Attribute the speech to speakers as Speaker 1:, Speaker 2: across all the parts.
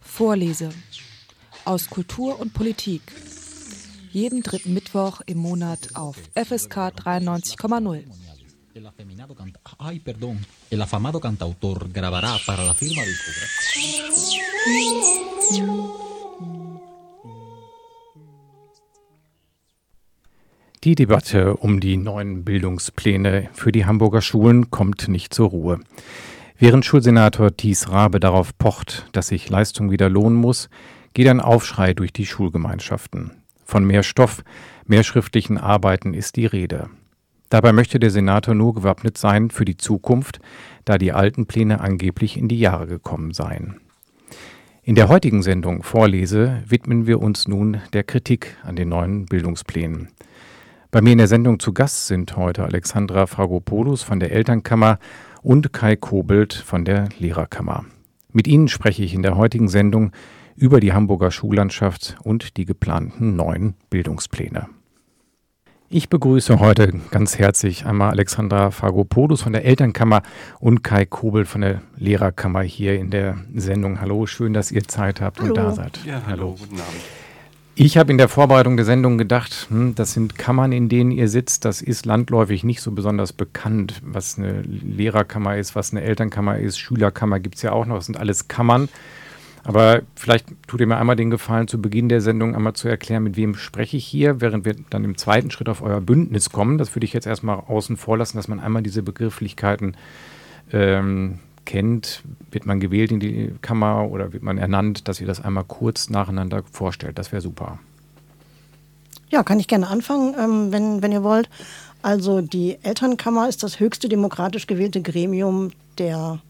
Speaker 1: Vorlese aus Kultur und Politik. Jeden dritten Mittwoch im Monat auf FSK 93,0. El afeminado canta Ay, perdón. El afamado cantautor grabará para la firma discográfica.
Speaker 2: Die Debatte um die neuen Bildungspläne für die Hamburger Schulen kommt nicht zur Ruhe. Während Schulsenator Thies Rabe darauf pocht, dass sich Leistung wieder lohnen muss, geht ein Aufschrei durch die Schulgemeinschaften. Von mehr Stoff, mehr schriftlichen Arbeiten ist die Rede. Dabei möchte der Senator nur gewappnet sein für die Zukunft, da die alten Pläne angeblich in die Jahre gekommen seien. In der heutigen Sendung Vorlese widmen wir uns nun der Kritik an den neuen Bildungsplänen. Bei mir in der Sendung zu Gast sind heute Alexandra Fragopoulos von der Elternkammer und Kai Kobelt von der Lehrerkammer. Mit Ihnen spreche ich in der heutigen Sendung über die Hamburger Schullandschaft und die geplanten neuen Bildungspläne. Ich begrüße heute ganz herzlich einmal Alexandra Fagopoulos von der Elternkammer und Kai Kobel von der Lehrerkammer hier in der Sendung. Hallo, schön, dass ihr Zeit habt hallo. und da seid.
Speaker 3: Ja, hallo, guten Abend.
Speaker 2: Ich habe in der Vorbereitung der Sendung gedacht, hm, das sind Kammern, in denen ihr sitzt. Das ist landläufig nicht so besonders bekannt, was eine Lehrerkammer ist, was eine Elternkammer ist. Schülerkammer gibt es ja auch noch. Das sind alles Kammern. Aber vielleicht tut ihr mir einmal den Gefallen, zu Beginn der Sendung einmal zu erklären, mit wem spreche ich hier, während wir dann im zweiten Schritt auf euer Bündnis kommen. Das würde ich jetzt erstmal außen vor lassen, dass man einmal diese Begrifflichkeiten ähm, kennt. Wird man gewählt in die Kammer oder wird man ernannt, dass ihr das einmal kurz nacheinander vorstellt. Das wäre super.
Speaker 4: Ja, kann ich gerne anfangen, ähm, wenn, wenn ihr wollt. Also die Elternkammer ist das höchste demokratisch gewählte Gremium der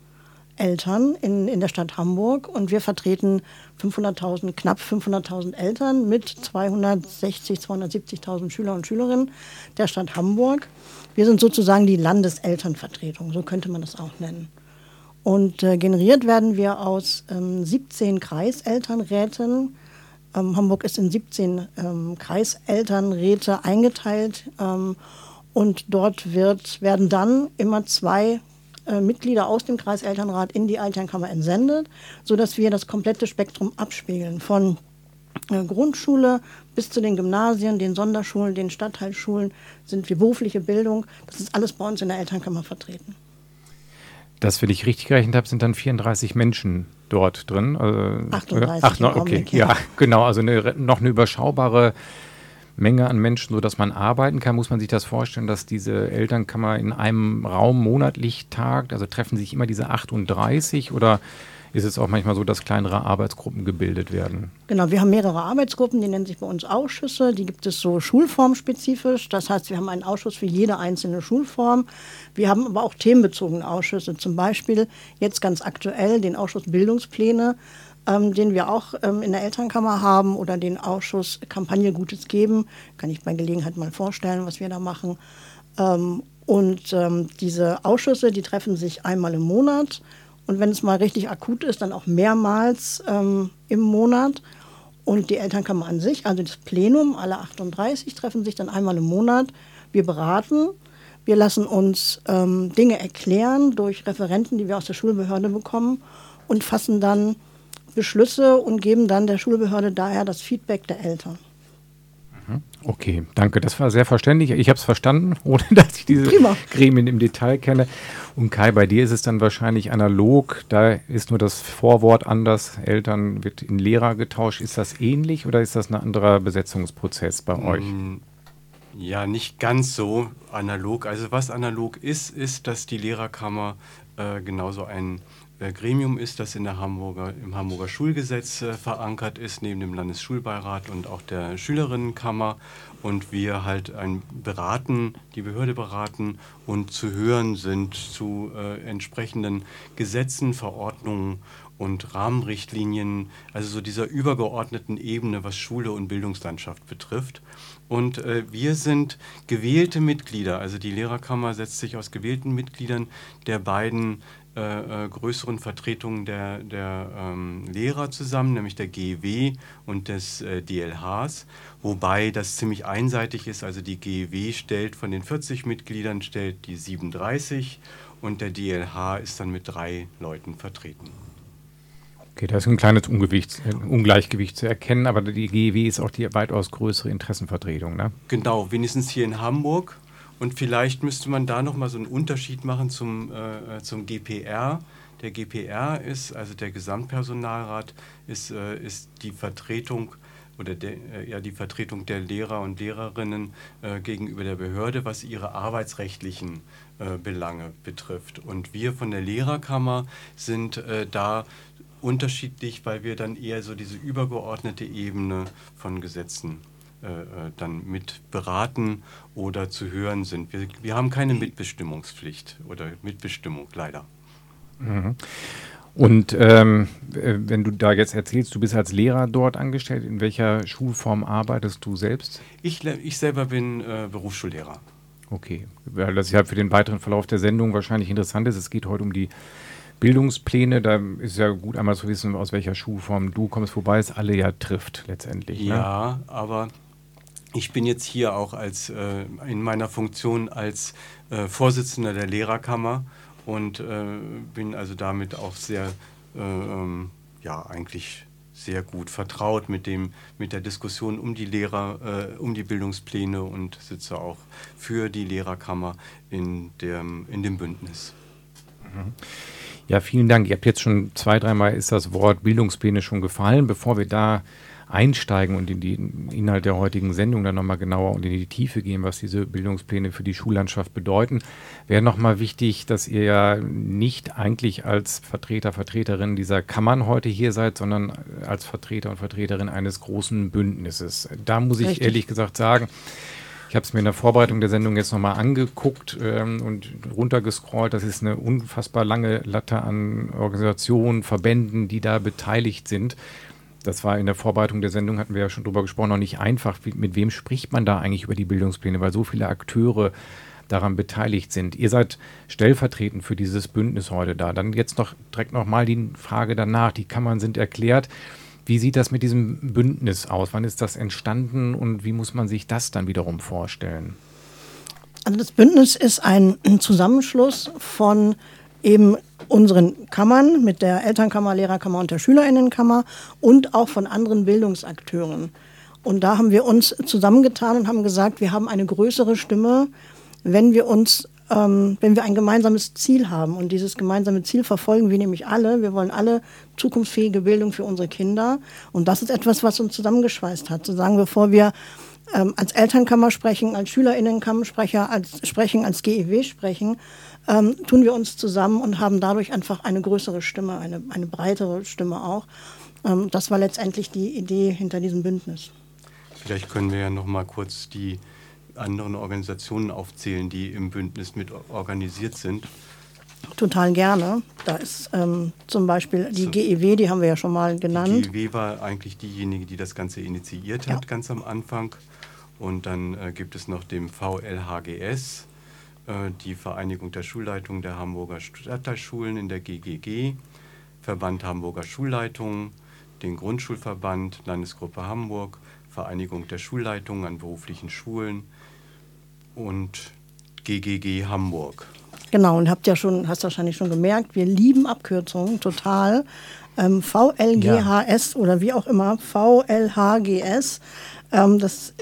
Speaker 4: Eltern in, in der Stadt Hamburg und wir vertreten 500.000, knapp 500.000 Eltern mit 260, 270.000 Schüler und Schülerinnen der Stadt Hamburg. Wir sind sozusagen die Landeselternvertretung, so könnte man das auch nennen. Und äh, generiert werden wir aus ähm, 17 Kreiselternräten. Ähm, Hamburg ist in 17 ähm, Kreiselternräte eingeteilt. Ähm, und dort wird, werden dann immer zwei äh, Mitglieder aus dem Kreiselternrat in die Elternkammer entsendet, sodass wir das komplette Spektrum abspiegeln. Von äh, Grundschule bis zu den Gymnasien, den Sonderschulen, den Stadtteilschulen sind wir berufliche Bildung. Das ist alles bei uns in der Elternkammer vertreten.
Speaker 2: Das, wenn ich richtig gerechnet habe, sind dann 34 Menschen dort drin.
Speaker 4: Also, 38.
Speaker 2: Ach, no, okay, ja, genau. Also eine, noch eine überschaubare Menge an Menschen, sodass man arbeiten kann, muss man sich das vorstellen, dass diese Elternkammer in einem Raum monatlich tagt? Also treffen sich immer diese 38 oder ist es auch manchmal so, dass kleinere Arbeitsgruppen gebildet werden?
Speaker 4: Genau, wir haben mehrere Arbeitsgruppen, die nennen sich bei uns Ausschüsse. Die gibt es so schulformspezifisch. Das heißt, wir haben einen Ausschuss für jede einzelne Schulform. Wir haben aber auch themenbezogene Ausschüsse. Zum Beispiel jetzt ganz aktuell den Ausschuss Bildungspläne ähm, den wir auch ähm, in der Elternkammer haben oder den Ausschuss Kampagne Gutes geben. Kann ich bei Gelegenheit mal vorstellen, was wir da machen. Ähm, und ähm, diese Ausschüsse, die treffen sich einmal im Monat und wenn es mal richtig akut ist, dann auch mehrmals ähm, im Monat. Und die Elternkammer an sich, also das Plenum, alle 38 treffen sich dann einmal im Monat. Wir beraten, wir lassen uns ähm, Dinge erklären durch Referenten, die wir aus der Schulbehörde bekommen und fassen dann Beschlüsse und geben dann der Schulbehörde daher das Feedback der Eltern.
Speaker 2: Mhm. Okay, danke. Das war sehr verständlich. Ich habe es verstanden, ohne dass ich diese Prima. Gremien im Detail kenne. Und Kai, bei dir ist es dann wahrscheinlich analog. Da ist nur das Vorwort anders. Eltern wird in Lehrer getauscht. Ist das ähnlich oder ist das ein anderer Besetzungsprozess bei mm, euch?
Speaker 3: Ja, nicht ganz so analog. Also was analog ist, ist, dass die Lehrerkammer äh, genauso ein äh, Gremium ist, das in der Hamburger, im Hamburger Schulgesetz äh, verankert ist, neben dem Landesschulbeirat und auch der Schülerinnenkammer. Und wir halt ein beraten, die Behörde beraten und zu hören sind zu äh, entsprechenden Gesetzen, Verordnungen und Rahmenrichtlinien, also so dieser übergeordneten Ebene, was Schule und Bildungslandschaft betrifft. Und äh, wir sind gewählte Mitglieder, also die Lehrerkammer setzt sich aus gewählten Mitgliedern der beiden äh, äh, größeren Vertretungen der, der ähm, Lehrer zusammen, nämlich der GEW und des äh, DLHs, wobei das ziemlich einseitig ist. Also die GEW stellt von den 40 Mitgliedern stellt die 37 und der DLH ist dann mit drei Leuten vertreten.
Speaker 2: Okay, da ist ein kleines Ungewicht, ein Ungleichgewicht zu erkennen, aber die GEW ist auch die weitaus größere Interessenvertretung, ne?
Speaker 3: Genau, wenigstens hier in Hamburg und vielleicht müsste man da nochmal so einen Unterschied machen zum, äh, zum GPR. Der GPR ist, also der Gesamtpersonalrat, ist, äh, ist die Vertretung oder der, äh, ja, die Vertretung der Lehrer und Lehrerinnen äh, gegenüber der Behörde, was ihre arbeitsrechtlichen äh, Belange betrifft. Und wir von der Lehrerkammer sind da unterschiedlich, weil wir dann eher so diese übergeordnete Ebene von Gesetzen dann mit beraten oder zu hören sind. Wir, wir haben keine Mitbestimmungspflicht oder Mitbestimmung leider.
Speaker 2: Mhm. Und ähm, äh, wenn du da jetzt erzählst, du bist als Lehrer dort angestellt, in welcher Schulform arbeitest du selbst?
Speaker 3: Ich, ich selber bin äh, Berufsschullehrer.
Speaker 2: Okay, weil das ja für den weiteren Verlauf der Sendung wahrscheinlich interessant ist. Es geht heute um die Bildungspläne, da ist ja gut einmal zu wissen, aus welcher Schulform du kommst, wobei es alle ja trifft letztendlich.
Speaker 3: Ne? Ja, ne? aber ich bin jetzt hier auch als, äh, in meiner Funktion als äh, Vorsitzender der Lehrerkammer und äh, bin also damit auch sehr, äh, ähm, ja, eigentlich sehr gut vertraut mit, dem, mit der Diskussion um die Lehrer, äh, um die Bildungspläne und sitze auch für die Lehrerkammer in dem, in dem Bündnis.
Speaker 2: Ja, vielen Dank. Ihr habt jetzt schon zwei, dreimal ist das Wort Bildungspläne schon gefallen. Bevor wir da einsteigen und in den Inhalt der heutigen Sendung dann nochmal genauer und in die Tiefe gehen, was diese Bildungspläne für die Schullandschaft bedeuten, wäre nochmal wichtig, dass ihr ja nicht eigentlich als Vertreter, Vertreterin dieser Kammern heute hier seid, sondern als Vertreter und Vertreterin eines großen Bündnisses. Da muss ich Richtig. ehrlich gesagt sagen, ich habe es mir in der Vorbereitung der Sendung jetzt nochmal angeguckt ähm, und runtergescrollt. Das ist eine unfassbar lange Latte an Organisationen, Verbänden, die da beteiligt sind das war in der Vorbereitung der Sendung, hatten wir ja schon drüber gesprochen, noch nicht einfach. Mit wem spricht man da eigentlich über die Bildungspläne, weil so viele Akteure daran beteiligt sind. Ihr seid stellvertretend für dieses Bündnis heute da. Dann jetzt noch direkt nochmal die Frage danach. Die Kammern sind erklärt. Wie sieht das mit diesem Bündnis aus? Wann ist das entstanden und wie muss man sich das dann wiederum vorstellen?
Speaker 4: Also das Bündnis ist ein Zusammenschluss von eben unseren Kammern, mit der Elternkammer, Lehrerkammer und der Schülerinnenkammer und auch von anderen Bildungsakteuren. Und da haben wir uns zusammengetan und haben gesagt, wir haben eine größere Stimme, wenn wir uns, ähm, wenn wir ein gemeinsames Ziel haben. Und dieses gemeinsame Ziel verfolgen wir nämlich alle. Wir wollen alle zukunftsfähige Bildung für unsere Kinder. Und das ist etwas, was uns zusammengeschweißt hat. So sagen, bevor wir ähm, als Elternkammer sprechen, als Schülerinnenkammersprecher, als sprechen, als GEW sprechen, ähm, tun wir uns zusammen und haben dadurch einfach eine größere Stimme, eine, eine breitere Stimme auch. Ähm, das war letztendlich die Idee hinter diesem Bündnis.
Speaker 3: Vielleicht können wir ja noch mal kurz die anderen Organisationen aufzählen, die im Bündnis mit organisiert sind.
Speaker 4: Total gerne. Da ist ähm, zum Beispiel die so, GEW, die haben wir ja schon mal genannt.
Speaker 3: Die GEW war eigentlich diejenige, die das Ganze initiiert hat, ja. ganz am Anfang. Und dann äh, gibt es noch den VLHGS, äh, die Vereinigung der Schulleitungen der Hamburger Stadtteilschulen in der GGG, Verband Hamburger Schulleitungen, den Grundschulverband Landesgruppe Hamburg, Vereinigung der Schulleitungen an beruflichen Schulen und GGG Hamburg.
Speaker 4: Genau, und habt ja schon, hast wahrscheinlich schon gemerkt, wir lieben Abkürzungen total. Ähm, VLGHS ja. oder wie auch immer, VLHGS. Ähm, das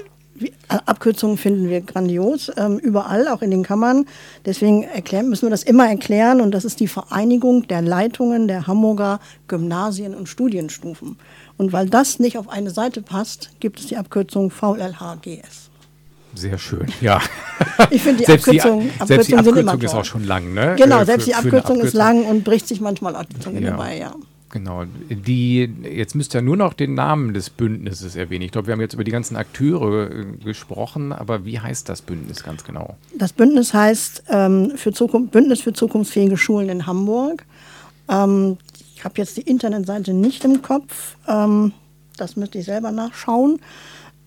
Speaker 4: Abkürzungen finden wir grandios, ähm, überall, auch in den Kammern. Deswegen erklären, müssen wir das immer erklären. Und das ist die Vereinigung der Leitungen der Hamburger Gymnasien und Studienstufen. Und weil das nicht auf eine Seite passt, gibt es die Abkürzung VLHGS.
Speaker 2: Sehr schön, ja.
Speaker 4: Ich finde die selbst Abkürzung, die, Abkürzung,
Speaker 2: selbst die Abkürzung ist auch schon lang, ne?
Speaker 4: Genau, äh, selbst die Abkürzung, Abkürzung, ist lang und bricht sich manchmal auch die Zunge ja. dabei, ja.
Speaker 2: Genau. Die, jetzt müsst ihr nur noch den Namen des Bündnisses erwähnen. Ich glaube, wir haben jetzt über die ganzen Akteure äh, gesprochen, aber wie heißt das Bündnis ganz genau?
Speaker 4: Das Bündnis heißt ähm, für Zukunft, Bündnis für zukunftsfähige Schulen in Hamburg. Ähm, ich habe jetzt die Internetseite nicht im Kopf. Ähm, das müsste ich selber nachschauen.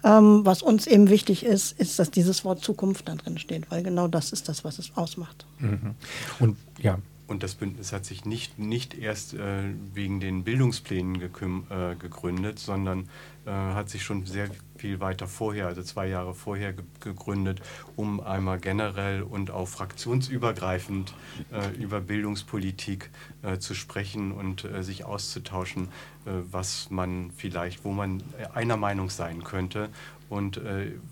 Speaker 4: Ähm, was uns eben wichtig ist, ist, dass dieses Wort Zukunft da drin steht, weil genau das ist das, was es ausmacht.
Speaker 2: Mhm. Und ja,
Speaker 3: und das Bündnis hat sich nicht, nicht erst äh, wegen den Bildungsplänen äh, gegründet, sondern äh, hat sich schon sehr viel weiter vorher, also zwei Jahre vorher ge gegründet, um einmal generell und auch fraktionsübergreifend äh, über Bildungspolitik äh, zu sprechen und äh, sich auszutauschen, was man vielleicht, wo man einer Meinung sein könnte und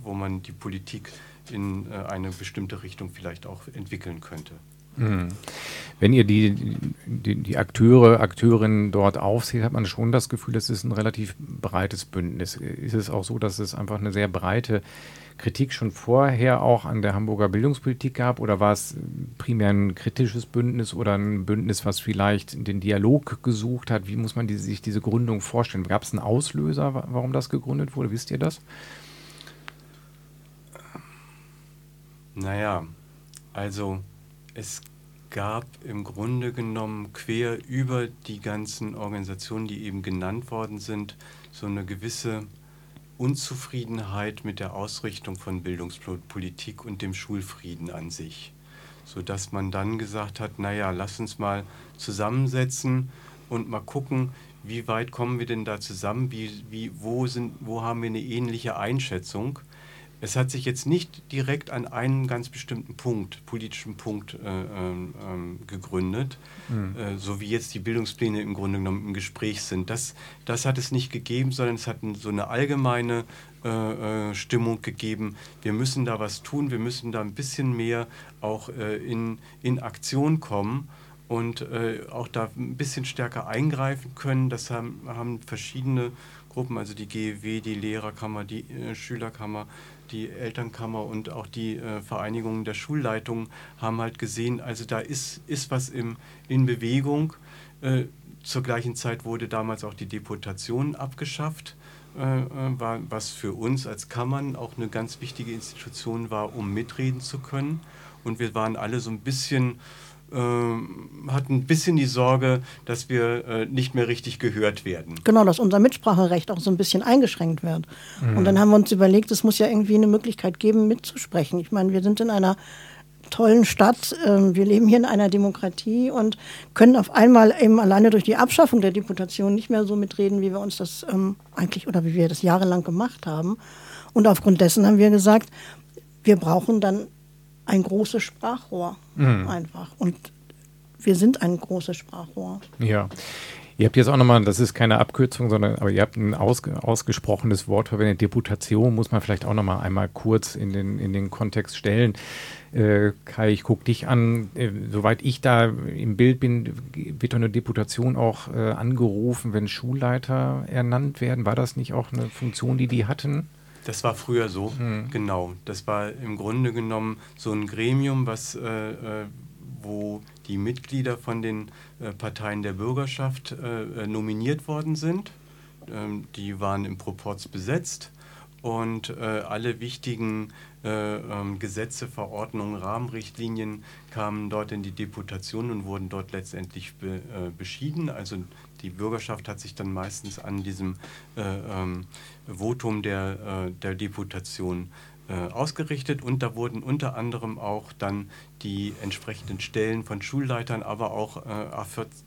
Speaker 3: wo man die Politik in eine bestimmte Richtung vielleicht auch entwickeln könnte.
Speaker 2: Mhm. Wenn ihr die, die, die, Akteure, Akteurinnen dort aufseht, hat man schon das Gefühl, es ist ein relativ breites Bündnis. Ist es auch so, dass es einfach eine sehr breite Kritik schon vorher auch an der Hamburger Bildungspolitik gab? Oder war es primär ein kritisches Bündnis oder ein Bündnis, was vielleicht den Dialog gesucht hat? Wie muss man die, sich diese Gründung vorstellen? Gab es einen Auslöser, warum das gegründet wurde? Wisst ihr das?
Speaker 3: Naja, also es gab im Grunde genommen quer über die ganzen Organisationen, die eben genannt worden sind, so eine gewisse Unzufriedenheit mit der Ausrichtung von Bildungspolitik und dem Schulfrieden an sich, sodass man dann gesagt hat, naja, lass uns mal zusammensetzen und mal gucken, wie weit kommen wir denn da zusammen, wie, wie, wo, sind, wo haben wir eine ähnliche Einschätzung es hat sich jetzt nicht direkt an einen ganz bestimmten Punkt, politischen Punkt äh, ähm, ähm, gegründet, mhm. äh, so wie jetzt die Bildungspläne im Grunde genommen im Gespräch sind. Das, das hat es nicht gegeben, sondern es hat so eine allgemeine äh, äh, Stimmung gegeben. Wir müssen da was tun, wir müssen da ein bisschen mehr auch äh, in, in Aktion kommen und äh, auch da ein bisschen stärker eingreifen können. Das haben, haben verschiedene Gruppen, also die GEW, die Lehrerkammer, die Schülerkammer, die Elternkammer und auch die äh, Vereinigung der Schulleitungen haben halt gesehen, also da ist, ist was im, in Bewegung. Äh, zur gleichen Zeit wurde damals auch die Deputation abgeschafft, äh, äh war, was für uns als Kammern auch eine ganz wichtige Institution war, um mitreden zu können. Und wir waren alle so ein bisschen äh, hatten ein bisschen die Sorge, dass wir äh, nicht mehr richtig gehört werden.
Speaker 4: Genau, dass unser Mitspracherecht auch so ein bisschen eingeschränkt wird. Mhm. Und dann haben wir uns überlegt, es muss ja irgendwie eine Möglichkeit geben, mitzusprechen. Ich meine, wir sind in einer tollen Stadt. Ähm, wir leben hier in einer Demokratie und können auf einmal eben alleine durch die Abschaffung der Deputation nicht mehr so mitreden, wie wir uns das ähm, eigentlich oder wie wir das jahrelang gemacht haben. Und aufgrund dessen haben wir gesagt, wir brauchen dann ein großes Sprachrohr mhm. einfach. Und wir sind ein großes Sprachrohr.
Speaker 2: Ja. Ihr habt jetzt auch nochmal, das ist keine Abkürzung, sondern aber ihr habt ein ausge, ausgesprochenes Wort verwendet. Deputation muss man vielleicht auch nochmal einmal kurz in den, in den Kontext stellen. Äh, Kai, ich gucke dich an. Äh, soweit ich da im Bild bin, wird doch eine Deputation auch äh, angerufen, wenn Schulleiter ernannt werden. War das nicht auch eine Funktion, die die hatten?
Speaker 3: Das war früher so, mhm. genau. Das war im Grunde genommen so ein Gremium, was, äh, äh, wo die Mitglieder von den äh, Parteien der Bürgerschaft äh, äh, nominiert worden sind. Ähm, die waren im Proporz besetzt und äh, alle wichtigen ähm, Gesetze, Verordnungen, Rahmenrichtlinien kamen dort in die Deputation und wurden dort letztendlich be, beschieden. Also die Bürgerschaft hat sich dann meistens an diesem ähm, Votum der, äh, der Deputation äh, ausgerichtet und da wurden unter anderem auch dann die entsprechenden Stellen von Schulleitern, aber auch äh,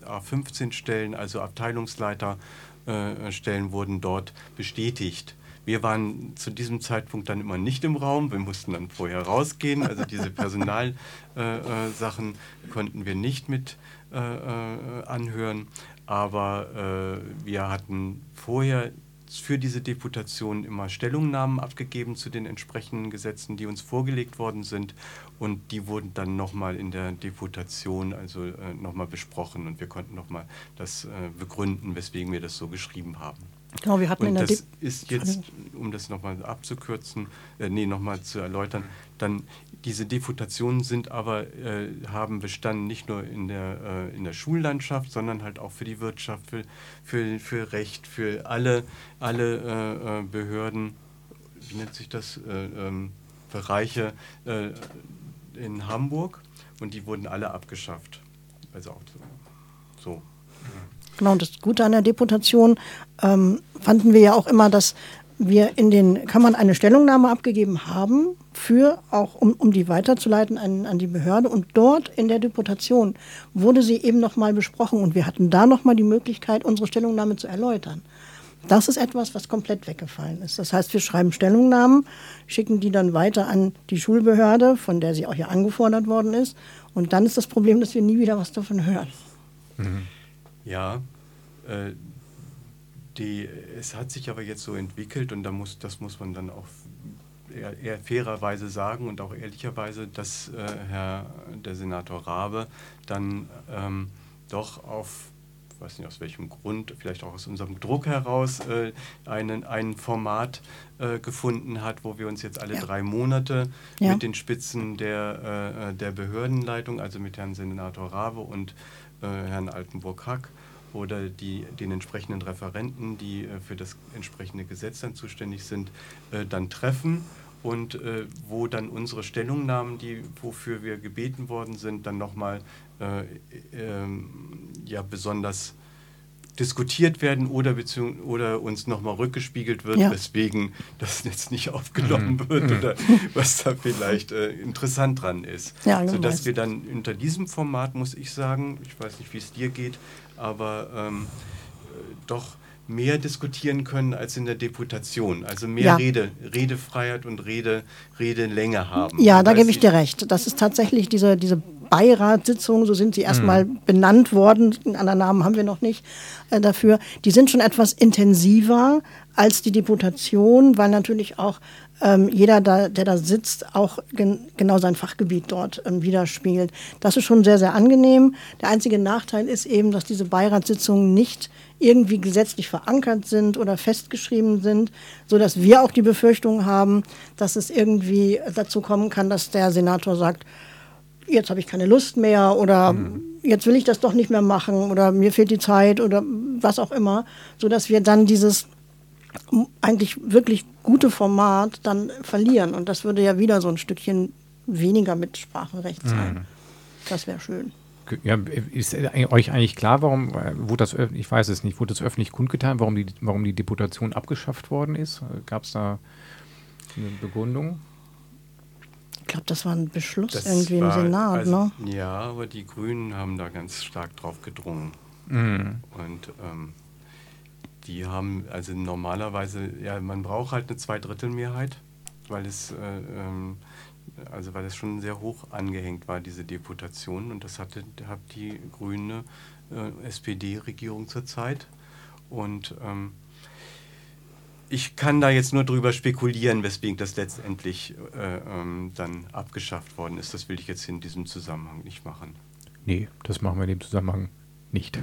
Speaker 3: A15-Stellen, also Abteilungsleiterstellen wurden dort bestätigt. Wir waren zu diesem Zeitpunkt dann immer nicht im Raum. Wir mussten dann vorher rausgehen. Also diese Personalsachen konnten wir nicht mit anhören. Aber wir hatten vorher für diese Deputation immer Stellungnahmen abgegeben zu den entsprechenden Gesetzen, die uns vorgelegt worden sind. Und die wurden dann nochmal in der Deputation, also äh, nochmal besprochen. Und wir konnten nochmal das äh, begründen, weswegen wir das so geschrieben haben.
Speaker 4: Genau, wir hatten
Speaker 3: und
Speaker 4: in der
Speaker 3: das De ist jetzt, um das nochmal abzukürzen, äh, nee, nochmal zu erläutern, dann diese Deputationen sind aber, äh, haben bestanden nicht nur in der, äh, in der Schullandschaft, sondern halt auch für die Wirtschaft, für, für, für Recht, für alle, alle äh, äh Behörden, wie nennt sich das, äh, ähm, Bereiche äh, in Hamburg und die wurden alle abgeschafft. Also auch so. so.
Speaker 4: Genau, das Gute an der Deputation ähm, fanden wir ja auch immer, dass wir in den Kammern eine Stellungnahme abgegeben haben, für auch um, um die weiterzuleiten an, an die Behörde. Und dort in der Deputation wurde sie eben nochmal besprochen und wir hatten da nochmal die Möglichkeit, unsere Stellungnahme zu erläutern. Das ist etwas, was komplett weggefallen ist. Das heißt, wir schreiben Stellungnahmen, schicken die dann weiter an die Schulbehörde, von der sie auch hier angefordert worden ist. Und dann ist das Problem, dass wir nie wieder was davon hören.
Speaker 3: Mhm. Ja, äh, die, es hat sich aber jetzt so entwickelt und da muss, das muss man dann auch eher, eher fairerweise sagen und auch ehrlicherweise, dass äh, Herr der Senator Rabe dann ähm, doch auf ich weiß nicht aus welchem Grund, vielleicht auch aus unserem Druck heraus, äh, einen, ein Format äh, gefunden hat, wo wir uns jetzt alle ja. drei Monate ja. mit den Spitzen der, äh, der Behördenleitung, also mit Herrn Senator Rabe und äh, Herrn Altenburg-Hack, oder die, den entsprechenden Referenten, die äh, für das entsprechende Gesetz dann zuständig sind, äh, dann treffen und äh, wo dann unsere Stellungnahmen, die, wofür wir gebeten worden sind, dann nochmal äh, ähm, ja, besonders diskutiert werden oder, oder uns nochmal rückgespiegelt wird, ja. weswegen das jetzt nicht aufgenommen mhm. wird mhm. oder was da vielleicht äh, interessant dran ist. Ja, Sodass wir dann unter diesem Format, muss ich sagen, ich weiß nicht, wie es dir geht, aber ähm, doch mehr diskutieren können als in der Deputation. Also mehr ja. Rede, Redefreiheit und Rede, Redelänge haben.
Speaker 4: Ja, da gebe ich dir recht. Das ist tatsächlich diese, diese Beiratssitzungen, so sind sie erstmal mhm. benannt worden, einen anderen Namen haben wir noch nicht äh, dafür, die sind schon etwas intensiver als die Deputation, weil natürlich auch ähm, jeder, da, der da sitzt, auch gen genau sein Fachgebiet dort ähm, widerspiegelt. Das ist schon sehr, sehr angenehm. Der einzige Nachteil ist eben, dass diese Beiratssitzungen nicht irgendwie gesetzlich verankert sind oder festgeschrieben sind, so dass wir auch die Befürchtung haben, dass es irgendwie dazu kommen kann, dass der Senator sagt, jetzt habe ich keine Lust mehr oder mhm. jetzt will ich das doch nicht mehr machen oder mir fehlt die Zeit oder was auch immer, so dass wir dann dieses eigentlich wirklich gute Format dann verlieren. Und das würde ja wieder so ein Stückchen weniger Mitspracherecht sein. Mhm. Das wäre schön.
Speaker 2: Ja, ist euch eigentlich klar, warum wurde das, ich weiß es nicht, wurde das öffentlich kundgetan, warum die, warum die Deputation abgeschafft worden ist? Gab es da eine Begründung?
Speaker 4: Ich glaube, das war ein Beschluss das irgendwie war, im Senat, also,
Speaker 3: ne? Ja, aber die Grünen haben da ganz stark drauf gedrungen. Mhm. Und ähm, die haben, also normalerweise, ja, man braucht halt eine Zweidrittelmehrheit, weil es, äh, ähm, also weil es schon sehr hoch angehängt war, diese Deputation. Und das hatte hat die grüne äh, SPD-Regierung zurzeit. Und ähm, ich kann da jetzt nur drüber spekulieren, weswegen das letztendlich äh, ähm, dann abgeschafft worden ist. Das will ich jetzt in diesem Zusammenhang nicht machen.
Speaker 2: Nee, das machen wir in dem Zusammenhang nicht.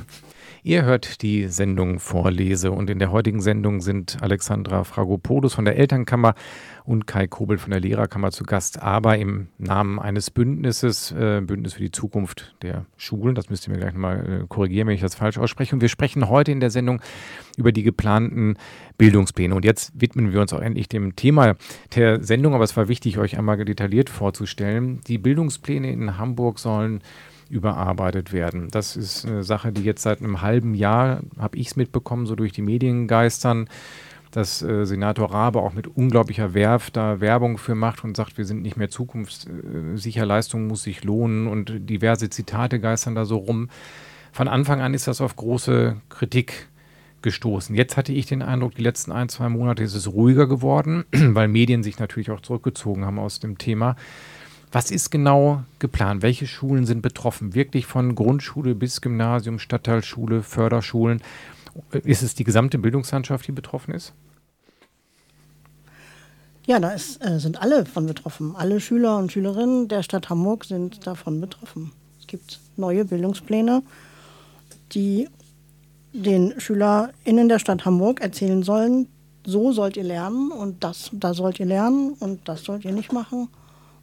Speaker 2: Ihr hört die Sendung Vorlese und in der heutigen Sendung sind Alexandra Fragopoulos von der Elternkammer und Kai Kobel von der Lehrerkammer zu Gast, aber im Namen eines Bündnisses, äh, Bündnis für die Zukunft der Schulen. Das müsst ihr mir gleich nochmal äh, korrigieren, wenn ich das falsch ausspreche. Und wir sprechen heute in der Sendung über die geplanten Bildungspläne. Und jetzt widmen wir uns auch endlich dem Thema der Sendung, aber es war wichtig, euch einmal detailliert vorzustellen. Die Bildungspläne in Hamburg sollen überarbeitet werden. Das ist eine Sache, die jetzt seit einem halben Jahr, habe ich es mitbekommen, so durch die Medien geistern, dass äh, Senator Rabe auch mit unglaublicher Werf da Werbung für macht und sagt, wir sind nicht mehr zukunftssicher, Leistung muss sich lohnen und diverse Zitate geistern da so rum. Von Anfang an ist das auf große Kritik gestoßen. Jetzt hatte ich den Eindruck, die letzten ein, zwei Monate ist es ruhiger geworden, weil Medien sich natürlich auch zurückgezogen haben aus dem Thema. Was ist genau geplant? Welche Schulen sind betroffen? Wirklich von Grundschule bis Gymnasium, Stadtteilschule, Förderschulen? Ist es die gesamte Bildungslandschaft, die betroffen ist?
Speaker 4: Ja, da ist, äh, sind alle von betroffen. Alle Schüler und Schülerinnen der Stadt Hamburg sind davon betroffen. Es gibt neue Bildungspläne, die den SchülerInnen der Stadt Hamburg erzählen sollen, so sollt ihr lernen und das, da sollt ihr lernen und das sollt ihr nicht machen.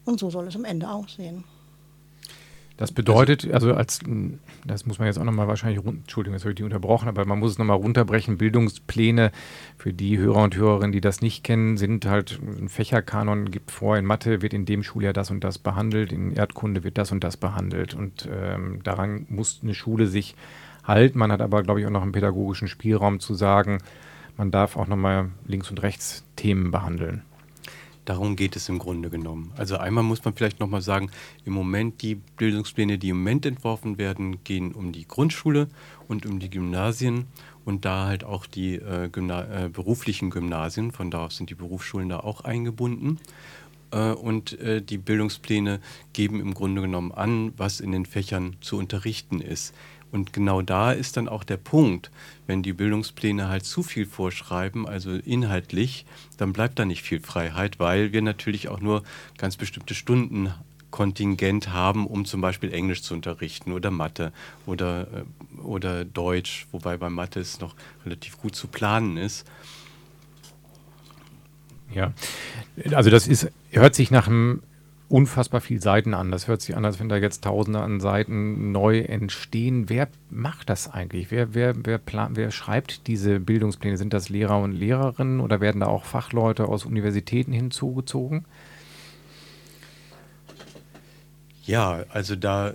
Speaker 4: Und so soll es am Ende aussehen.
Speaker 2: Das bedeutet, also als, das muss man jetzt auch nochmal wahrscheinlich, Entschuldigung, jetzt habe ich die unterbrochen, aber man muss es nochmal runterbrechen. Bildungspläne für die Hörer und Hörerinnen, die das nicht kennen, sind halt ein Fächerkanon, gibt vor, in Mathe wird in dem Schuljahr das und das behandelt, in Erdkunde wird das und das behandelt. Und ähm, daran muss eine Schule sich halten. Man hat aber, glaube ich, auch noch einen pädagogischen Spielraum zu sagen, man darf auch nochmal links und rechts Themen behandeln.
Speaker 3: Darum geht es im Grunde genommen. Also einmal muss man vielleicht nochmal sagen, im Moment die Bildungspläne, die im Moment entworfen werden, gehen um die Grundschule und um die Gymnasien und da halt auch die äh, Gymna äh, beruflichen Gymnasien, von da aus sind die Berufsschulen da auch eingebunden. Äh, und äh, die Bildungspläne geben im Grunde genommen an, was in den Fächern zu unterrichten ist. Und genau da ist dann auch der Punkt, wenn die Bildungspläne halt zu viel vorschreiben, also inhaltlich, dann bleibt da nicht viel Freiheit, weil wir natürlich auch nur ganz bestimmte Stundenkontingent haben, um zum Beispiel Englisch zu unterrichten oder Mathe oder, äh, oder Deutsch, wobei bei Mathe es noch relativ gut zu planen ist.
Speaker 2: Ja, also das ist, hört sich nach einem unfassbar viel Seiten an. Das hört sich an, als wenn da jetzt Tausende an Seiten neu entstehen. Wer macht das eigentlich? Wer, wer, wer, plan, wer schreibt diese Bildungspläne? Sind das Lehrer und Lehrerinnen oder werden da auch Fachleute aus Universitäten hinzugezogen?
Speaker 3: Ja, also da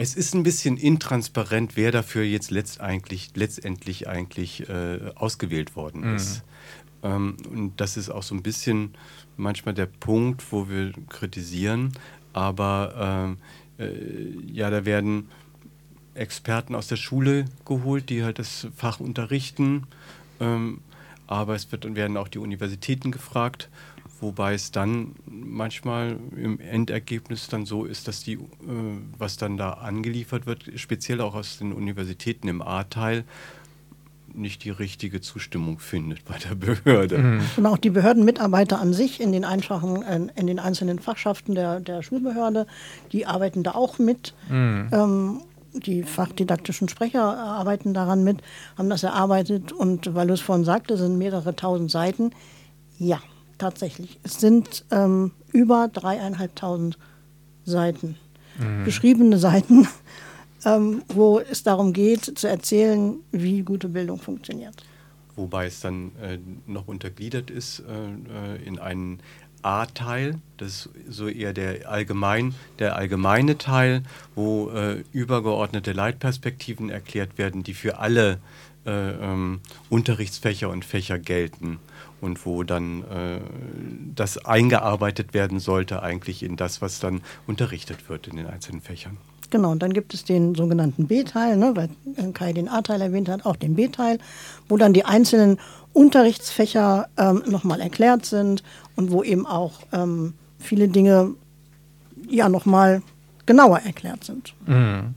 Speaker 3: es ist ein bisschen intransparent, wer dafür jetzt letztendlich, letztendlich eigentlich äh, ausgewählt worden mhm. ist. Ähm, und das ist auch so ein bisschen manchmal der Punkt, wo wir kritisieren. Aber ähm, äh, ja, da werden Experten aus der Schule geholt, die halt das Fach unterrichten. Ähm, aber es wird, werden auch die Universitäten gefragt, wobei es dann manchmal im Endergebnis dann so ist, dass die, äh, was dann da angeliefert wird, speziell auch aus den Universitäten im A-Teil, nicht die richtige Zustimmung findet bei der Behörde. Mhm.
Speaker 4: Und auch die Behördenmitarbeiter an sich in den, einfachen, in den einzelnen Fachschaften der, der Schulbehörde, die arbeiten da auch mit. Mhm. Ähm, die fachdidaktischen Sprecher arbeiten daran mit, haben das erarbeitet und weil du es vorhin sagte, sind mehrere tausend Seiten. Ja, tatsächlich. Es sind ähm, über dreieinhalbtausend Seiten. Mhm. Geschriebene Seiten ähm, wo es darum geht, zu erzählen, wie gute Bildung funktioniert.
Speaker 3: Wobei es dann äh, noch untergliedert ist äh, äh, in einen A-Teil, das ist so eher der, allgemein, der allgemeine Teil, wo äh, übergeordnete Leitperspektiven erklärt werden, die für alle äh, ähm, Unterrichtsfächer und Fächer gelten und wo dann äh, das eingearbeitet werden sollte eigentlich in das, was dann unterrichtet wird in den einzelnen Fächern.
Speaker 4: Genau, und dann gibt es den sogenannten B-Teil, ne, weil Kai den A-Teil erwähnt hat, auch den B-Teil, wo dann die einzelnen Unterrichtsfächer ähm, nochmal erklärt sind und wo eben auch ähm, viele Dinge ja nochmal genauer erklärt sind.
Speaker 2: Mhm.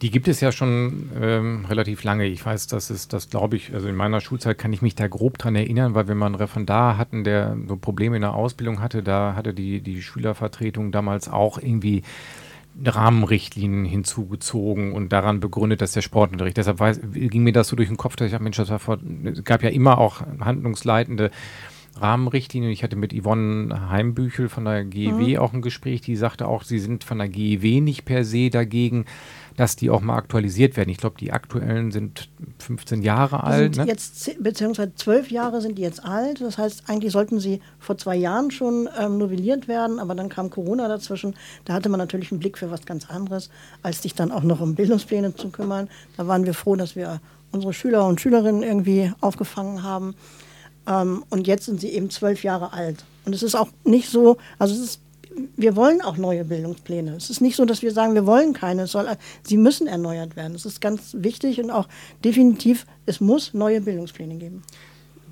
Speaker 2: Die gibt es ja schon ähm, relativ lange. Ich weiß, dass es das, glaube ich, also in meiner Schulzeit kann ich mich da grob dran erinnern, weil wir mal einen Referendar hatten, der so Probleme in der Ausbildung hatte, da hatte die, die Schülervertretung damals auch irgendwie Rahmenrichtlinien hinzugezogen und daran begründet, dass der Sportunterricht. Deshalb weiß, ging mir das so durch den Kopf, dass ich dachte, Mensch, das war vor, es gab ja immer auch handlungsleitende Rahmenrichtlinien. Ich hatte mit Yvonne Heimbüchel von der GEW mhm. auch ein Gespräch, die sagte auch, sie sind von der GEW nicht per se dagegen, dass die auch mal aktualisiert werden. Ich glaube, die aktuellen sind 15 Jahre alt.
Speaker 4: Ne? Jetzt, beziehungsweise 12 Jahre sind die jetzt alt. Das heißt, eigentlich sollten sie vor zwei Jahren schon ähm, novelliert werden, aber dann kam Corona dazwischen. Da hatte man natürlich einen Blick für was ganz anderes, als sich dann auch noch um Bildungspläne zu kümmern. Da waren wir froh, dass wir unsere Schüler und Schülerinnen irgendwie aufgefangen haben. Ähm, und jetzt sind sie eben zwölf Jahre alt. Und es ist auch nicht so, also es ist wir wollen auch neue Bildungspläne. Es ist nicht so, dass wir sagen, wir wollen keine. Es soll, sie müssen erneuert werden. Das ist ganz wichtig und auch definitiv, es muss neue Bildungspläne geben.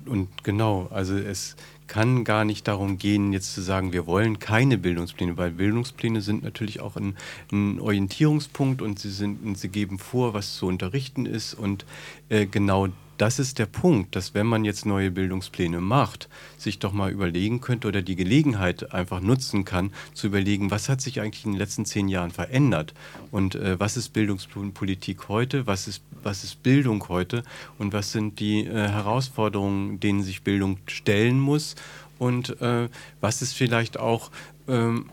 Speaker 3: Und genau, also es kann gar nicht darum gehen, jetzt zu sagen, wir wollen keine Bildungspläne, weil Bildungspläne sind natürlich auch ein, ein Orientierungspunkt und sie, sind, sie geben vor, was zu unterrichten ist und äh, genau das ist der Punkt, dass wenn man jetzt neue Bildungspläne macht, sich doch mal überlegen könnte oder die Gelegenheit einfach nutzen kann, zu überlegen, was hat sich eigentlich in den letzten zehn Jahren verändert und äh, was ist Bildungspolitik heute, was ist, was ist Bildung heute und was sind die äh, Herausforderungen, denen sich Bildung stellen muss und äh, was ist vielleicht auch ähm,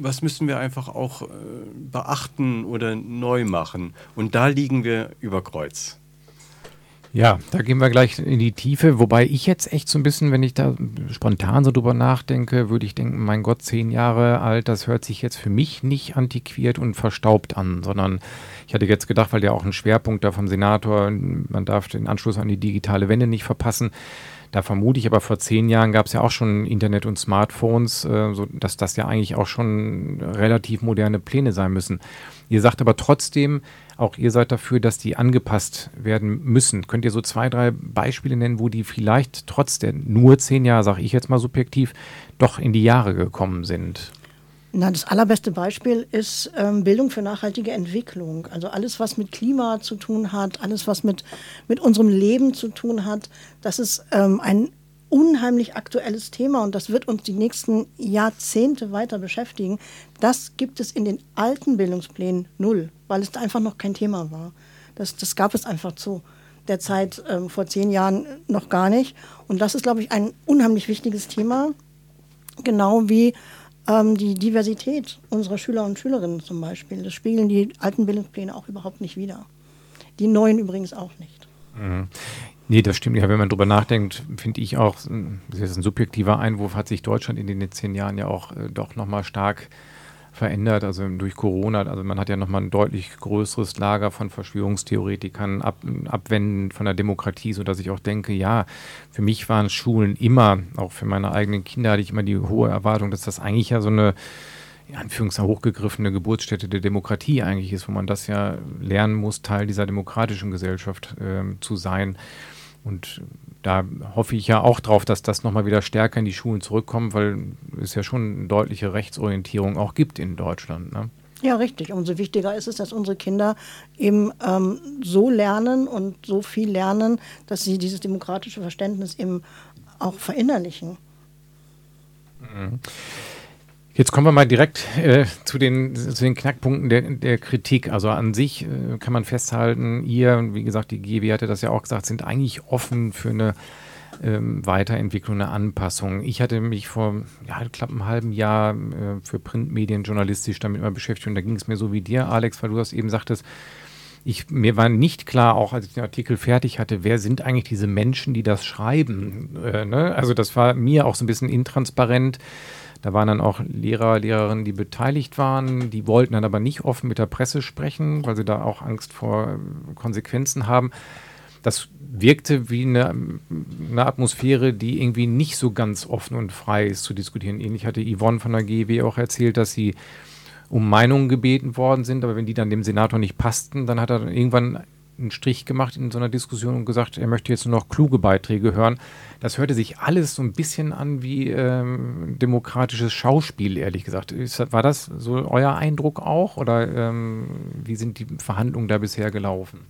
Speaker 3: was müssen wir einfach auch äh, beachten oder neu machen? Und da liegen wir über Kreuz.
Speaker 2: Ja, da gehen wir gleich in die Tiefe. Wobei ich jetzt echt so ein bisschen, wenn ich da spontan so drüber nachdenke, würde ich denken, mein Gott, zehn Jahre alt, das hört sich jetzt für mich nicht antiquiert und verstaubt an, sondern ich hatte jetzt gedacht, weil ja auch ein Schwerpunkt da vom Senator, man darf den Anschluss an die digitale Wende nicht verpassen. Da vermute ich aber vor zehn Jahren gab es ja auch schon Internet und Smartphones, äh, so dass das ja eigentlich auch schon relativ moderne Pläne sein müssen. Ihr sagt aber trotzdem, auch ihr seid dafür, dass die angepasst werden müssen. Könnt ihr so zwei, drei Beispiele nennen, wo die vielleicht trotz der nur zehn Jahre, sage ich jetzt mal subjektiv, doch in die Jahre gekommen sind?
Speaker 4: Na, das allerbeste Beispiel ist ähm, Bildung für nachhaltige Entwicklung. Also alles, was mit Klima zu tun hat, alles, was mit, mit unserem Leben zu tun hat, das ist ähm, ein unheimlich aktuelles Thema und das wird uns die nächsten Jahrzehnte weiter beschäftigen. Das gibt es in den alten Bildungsplänen null, weil es einfach noch kein Thema war. Das, das gab es einfach zu der Zeit ähm, vor zehn Jahren noch gar nicht. Und das ist, glaube ich, ein unheimlich wichtiges Thema, genau wie ähm, die Diversität unserer Schüler und Schülerinnen zum Beispiel. Das spiegeln die alten Bildungspläne auch überhaupt nicht wider. Die neuen übrigens auch nicht.
Speaker 2: Mhm. Nee, das stimmt. Ja, wenn man drüber nachdenkt, finde ich auch, das ist ein subjektiver Einwurf, hat sich Deutschland in den zehn Jahren ja auch äh, doch nochmal stark verändert, also durch Corona. Also man hat ja nochmal ein deutlich größeres Lager von Verschwörungstheoretikern, ab, Abwenden von der Demokratie, sodass ich auch denke, ja, für mich waren Schulen immer, auch für meine eigenen Kinder hatte ich immer die hohe Erwartung, dass das eigentlich ja so eine in Anführungszeichen hochgegriffene Geburtsstätte der Demokratie eigentlich ist, wo man das ja lernen muss, Teil dieser demokratischen Gesellschaft äh, zu sein. Und da hoffe ich ja auch drauf, dass das nochmal wieder stärker in die Schulen zurückkommt, weil es ja schon eine deutliche Rechtsorientierung auch gibt in Deutschland. Ne?
Speaker 4: Ja, richtig. Umso wichtiger ist es, dass unsere Kinder eben ähm, so lernen und so viel lernen, dass sie dieses demokratische Verständnis eben auch verinnerlichen.
Speaker 2: Mhm. Jetzt kommen wir mal direkt äh, zu, den, zu den Knackpunkten der, der Kritik. Also an sich äh, kann man festhalten, ihr, wie gesagt, die GW hatte das ja auch gesagt, sind eigentlich offen für eine ähm, Weiterentwicklung, eine Anpassung. Ich hatte mich vor ja, knapp einem halben Jahr äh, für Printmedien journalistisch damit mal beschäftigt und da ging es mir so wie dir, Alex, weil du das eben sagtest, ich, mir war nicht klar, auch als ich den Artikel fertig hatte, wer sind eigentlich diese Menschen, die das schreiben. Äh, ne? Also das war mir auch so ein bisschen intransparent. Da waren dann auch Lehrer, Lehrerinnen, die beteiligt waren. Die wollten dann aber nicht offen mit der Presse sprechen, weil sie da auch Angst vor Konsequenzen haben. Das wirkte wie eine, eine, Atmosphäre, die irgendwie nicht so ganz offen und frei ist zu diskutieren. Ähnlich hatte Yvonne von der GW auch erzählt, dass sie um Meinungen gebeten worden sind, aber wenn die dann dem Senator nicht passten, dann hat er dann irgendwann einen Strich gemacht in so einer Diskussion und gesagt, er möchte jetzt nur noch kluge Beiträge hören. Das hörte sich alles so ein bisschen an wie ähm, demokratisches Schauspiel, ehrlich gesagt. Ist, war das so euer Eindruck auch oder ähm, wie sind die Verhandlungen da bisher gelaufen?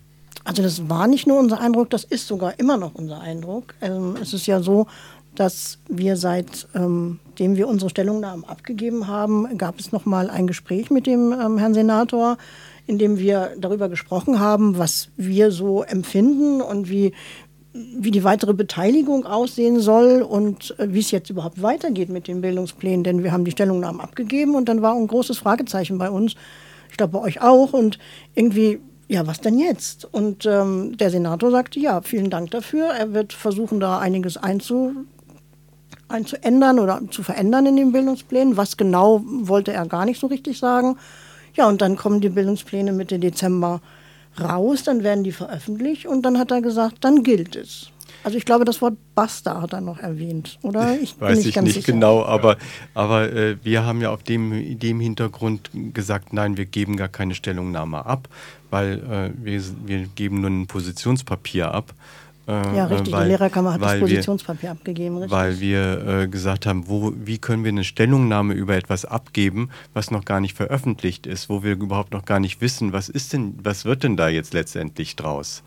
Speaker 4: Also das war nicht nur unser Eindruck, das ist sogar immer noch unser Eindruck. Ähm, es ist ja so, dass wir seitdem ähm, wir unsere Stellungnahmen abgegeben haben, gab es noch mal ein Gespräch mit dem ähm, Herrn Senator, in dem wir darüber gesprochen haben, was wir so empfinden und wie, wie die weitere Beteiligung aussehen soll und äh, wie es jetzt überhaupt weitergeht mit den Bildungsplänen. Denn wir haben die Stellungnahmen abgegeben und dann war ein großes Fragezeichen bei uns. Ich glaube bei euch auch. Und irgendwie, ja, was denn jetzt? Und ähm, der Senator sagte, ja, vielen Dank dafür. Er wird versuchen, da einiges einzu, einzuändern oder zu verändern in den Bildungsplänen. Was genau wollte er gar nicht so richtig sagen. Ja, und dann kommen die Bildungspläne Mitte Dezember raus, dann werden die veröffentlicht und dann hat er gesagt, dann gilt es. Also ich glaube, das Wort Basta hat er noch erwähnt, oder?
Speaker 3: Ich Weiß ich nicht sicher. genau, aber, aber äh, wir haben ja auf dem, dem Hintergrund gesagt, nein, wir geben gar keine Stellungnahme ab, weil äh, wir, wir geben nur ein Positionspapier ab.
Speaker 4: Äh, ja, richtig. Weil, die Lehrerkammer hat das Positionspapier wir, abgegeben.
Speaker 3: Richtig. Weil wir äh, gesagt haben, wo, wie können wir eine Stellungnahme über etwas abgeben, was noch gar nicht veröffentlicht ist, wo wir überhaupt noch gar nicht wissen, was ist denn, was wird denn da jetzt letztendlich draus?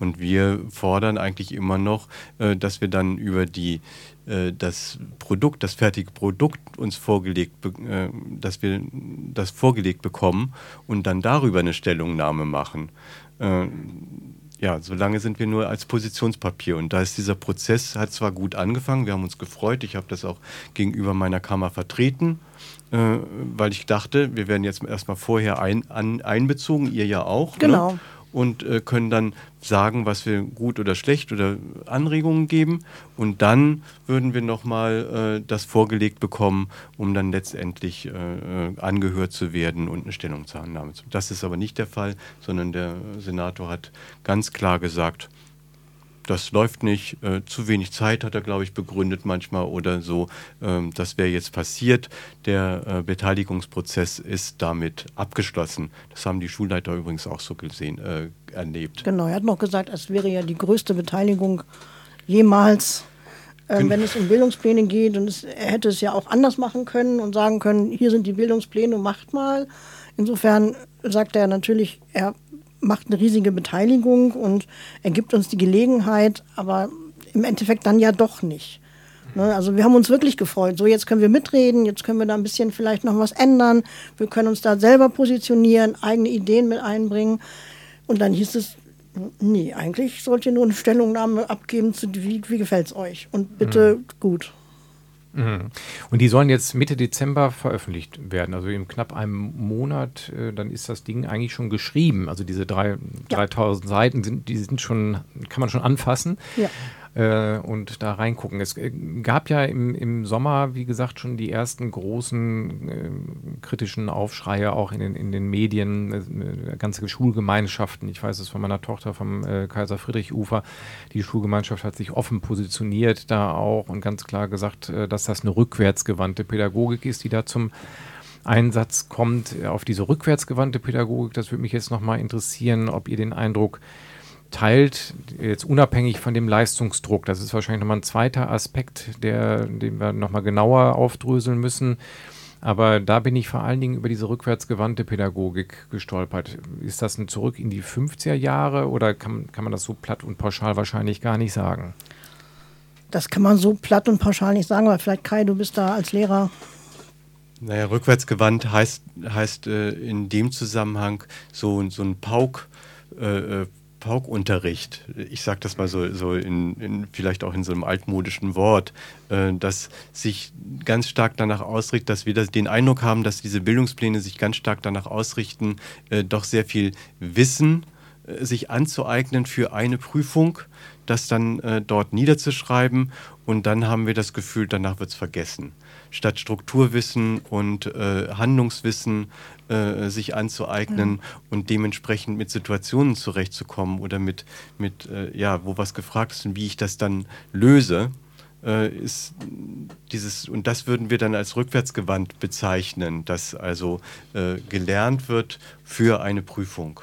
Speaker 3: Und wir fordern eigentlich immer noch, äh, dass wir dann über die äh, das Produkt, das fertige Produkt uns vorgelegt, äh, dass wir das vorgelegt bekommen und dann darüber eine Stellungnahme machen äh, ja, solange sind wir nur als Positionspapier. Und da ist dieser Prozess, hat zwar gut angefangen, wir haben uns gefreut, ich habe das auch gegenüber meiner Kammer vertreten, äh, weil ich dachte, wir werden jetzt erstmal vorher ein, an, einbezogen, ihr ja auch.
Speaker 4: Ne? Genau.
Speaker 3: Ne? Und äh, können dann sagen, was wir gut oder schlecht oder Anregungen geben. Und dann würden wir nochmal äh, das vorgelegt bekommen, um dann letztendlich äh, äh, angehört zu werden und eine Stellungnahme zu. Das ist aber nicht der Fall, sondern der Senator hat ganz klar gesagt, das läuft nicht, äh, zu wenig Zeit hat er, glaube ich, begründet manchmal oder so. Ähm, das wäre jetzt passiert. Der äh, Beteiligungsprozess ist damit abgeschlossen. Das haben die Schulleiter übrigens auch so gesehen, äh, erlebt.
Speaker 4: Genau, er hat noch gesagt, es wäre ja die größte Beteiligung jemals. Ähm, wenn es um Bildungspläne geht und es, er hätte es ja auch anders machen können und sagen können, hier sind die Bildungspläne, macht mal. Insofern sagt er natürlich, er macht eine riesige Beteiligung und er gibt uns die Gelegenheit, aber im Endeffekt dann ja doch nicht. Ne? Also wir haben uns wirklich gefreut. So, jetzt können wir mitreden, jetzt können wir da ein bisschen vielleicht noch was ändern. Wir können uns da selber positionieren, eigene Ideen mit einbringen. Und dann hieß es, nee, eigentlich sollt ihr nur eine Stellungnahme abgeben, zu, wie, wie gefällt es euch? Und bitte mhm. gut.
Speaker 2: Mhm. Und die sollen jetzt Mitte Dezember veröffentlicht werden, also in knapp einem Monat, äh, dann ist das Ding eigentlich schon geschrieben. Also diese drei, ja. 3000 Seiten, sind, die sind schon, kann man schon anfassen. Ja äh, und da reingucken. Es äh, gab ja im, im Sommer, wie gesagt, schon die ersten großen äh, kritischen Aufschreie auch in den, in den Medien, äh, ganze Schulgemeinschaften. Ich weiß es von meiner Tochter vom äh, Kaiser Friedrich Ufer. Die Schulgemeinschaft hat sich offen positioniert da auch und ganz klar gesagt, äh, dass das eine rückwärtsgewandte Pädagogik ist, die da zum Einsatz kommt. Auf diese rückwärtsgewandte Pädagogik, das würde mich jetzt nochmal interessieren, ob ihr den Eindruck teilt, jetzt unabhängig von dem Leistungsdruck, das ist wahrscheinlich nochmal ein zweiter Aspekt, der, den wir nochmal genauer aufdröseln müssen. Aber da bin ich vor allen Dingen über diese rückwärtsgewandte Pädagogik gestolpert. Ist das ein Zurück in die 50er Jahre oder kann, kann man das so platt und pauschal wahrscheinlich gar nicht sagen?
Speaker 4: Das kann man so platt und pauschal nicht sagen, aber vielleicht Kai, du bist da als Lehrer
Speaker 3: naja, rückwärtsgewandt heißt, heißt äh, in dem Zusammenhang so, so ein Pauk, äh, äh Paukunterricht, ich sage das mal so, so in, in, vielleicht auch in so einem altmodischen Wort, äh, das sich ganz stark danach ausrichtet, dass wir das, den Eindruck haben, dass diese Bildungspläne sich ganz stark danach ausrichten, äh, doch sehr viel Wissen äh, sich anzueignen für eine Prüfung, das dann äh, dort niederzuschreiben. Und dann haben wir das Gefühl, danach wird es vergessen statt Strukturwissen und äh, Handlungswissen äh, sich anzueignen mhm. und dementsprechend mit Situationen zurechtzukommen oder mit, mit äh, ja, wo was gefragt ist und wie ich das dann löse, äh, ist dieses, und das würden wir dann als rückwärtsgewandt bezeichnen, dass also äh, gelernt wird für eine Prüfung.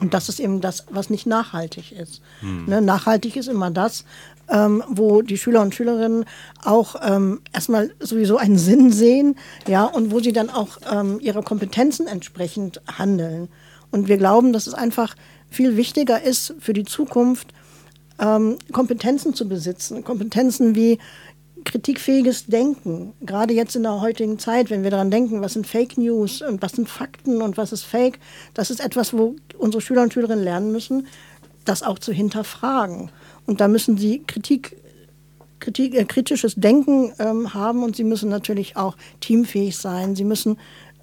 Speaker 4: Und das ist eben das, was nicht nachhaltig ist. Hm. Ne, nachhaltig ist immer das, ähm, wo die Schüler und Schülerinnen auch ähm, erstmal sowieso einen Sinn sehen, ja, und wo sie dann auch ähm, ihre Kompetenzen entsprechend handeln. Und wir glauben, dass es einfach viel wichtiger ist für die Zukunft, ähm, Kompetenzen zu besitzen. Kompetenzen wie kritikfähiges Denken. Gerade jetzt in der heutigen Zeit, wenn wir daran denken, was sind Fake News und was sind Fakten und was ist Fake, das ist etwas, wo unsere Schüler und Schülerinnen lernen müssen, das auch zu hinterfragen. Und da müssen sie Kritik, Kritik äh, kritisches Denken ähm, haben und sie müssen natürlich auch teamfähig sein. Sie müssen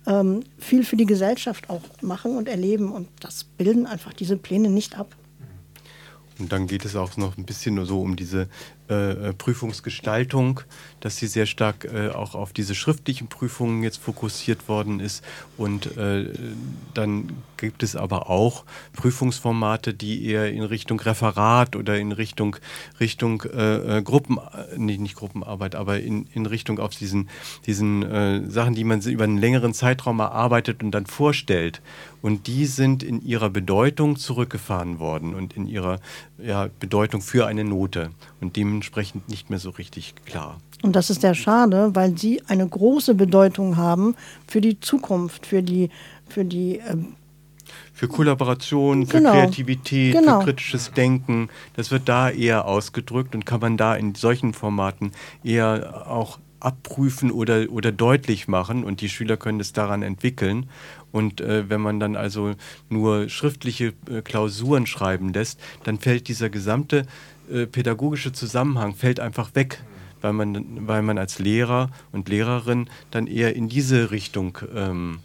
Speaker 4: ähm, viel für die Gesellschaft auch machen und erleben. Und das bilden einfach diese Pläne nicht ab.
Speaker 3: Und dann geht es auch noch ein bisschen nur so um diese äh, Prüfungsgestaltung, dass sie sehr stark äh, auch auf diese schriftlichen Prüfungen jetzt fokussiert worden ist. Und äh, dann gibt es aber auch Prüfungsformate, die eher in Richtung Referat oder in Richtung, Richtung äh, äh, Gruppen, nee, nicht Gruppenarbeit, aber in, in Richtung auf diesen, diesen Sachen, die man über einen längeren Zeitraum erarbeitet und dann vorstellt. Und die sind in ihrer Bedeutung zurückgefahren worden und in ihrer ja, Bedeutung für eine Note. Und dem dementsprechend nicht mehr so richtig klar.
Speaker 4: Und das ist sehr schade, weil sie eine große Bedeutung haben für die Zukunft, für die, für die ähm
Speaker 3: für Kollaboration, für genau. Kreativität, genau. für kritisches Denken. Das wird da eher ausgedrückt und kann man da in solchen Formaten eher auch abprüfen oder, oder deutlich machen und die Schüler können es daran entwickeln. Und äh, wenn man dann also nur schriftliche äh, Klausuren schreiben lässt, dann fällt dieser gesamte äh, pädagogische Zusammenhang fällt einfach weg, weil man, weil man als Lehrer und Lehrerin dann eher in diese Richtung ähm,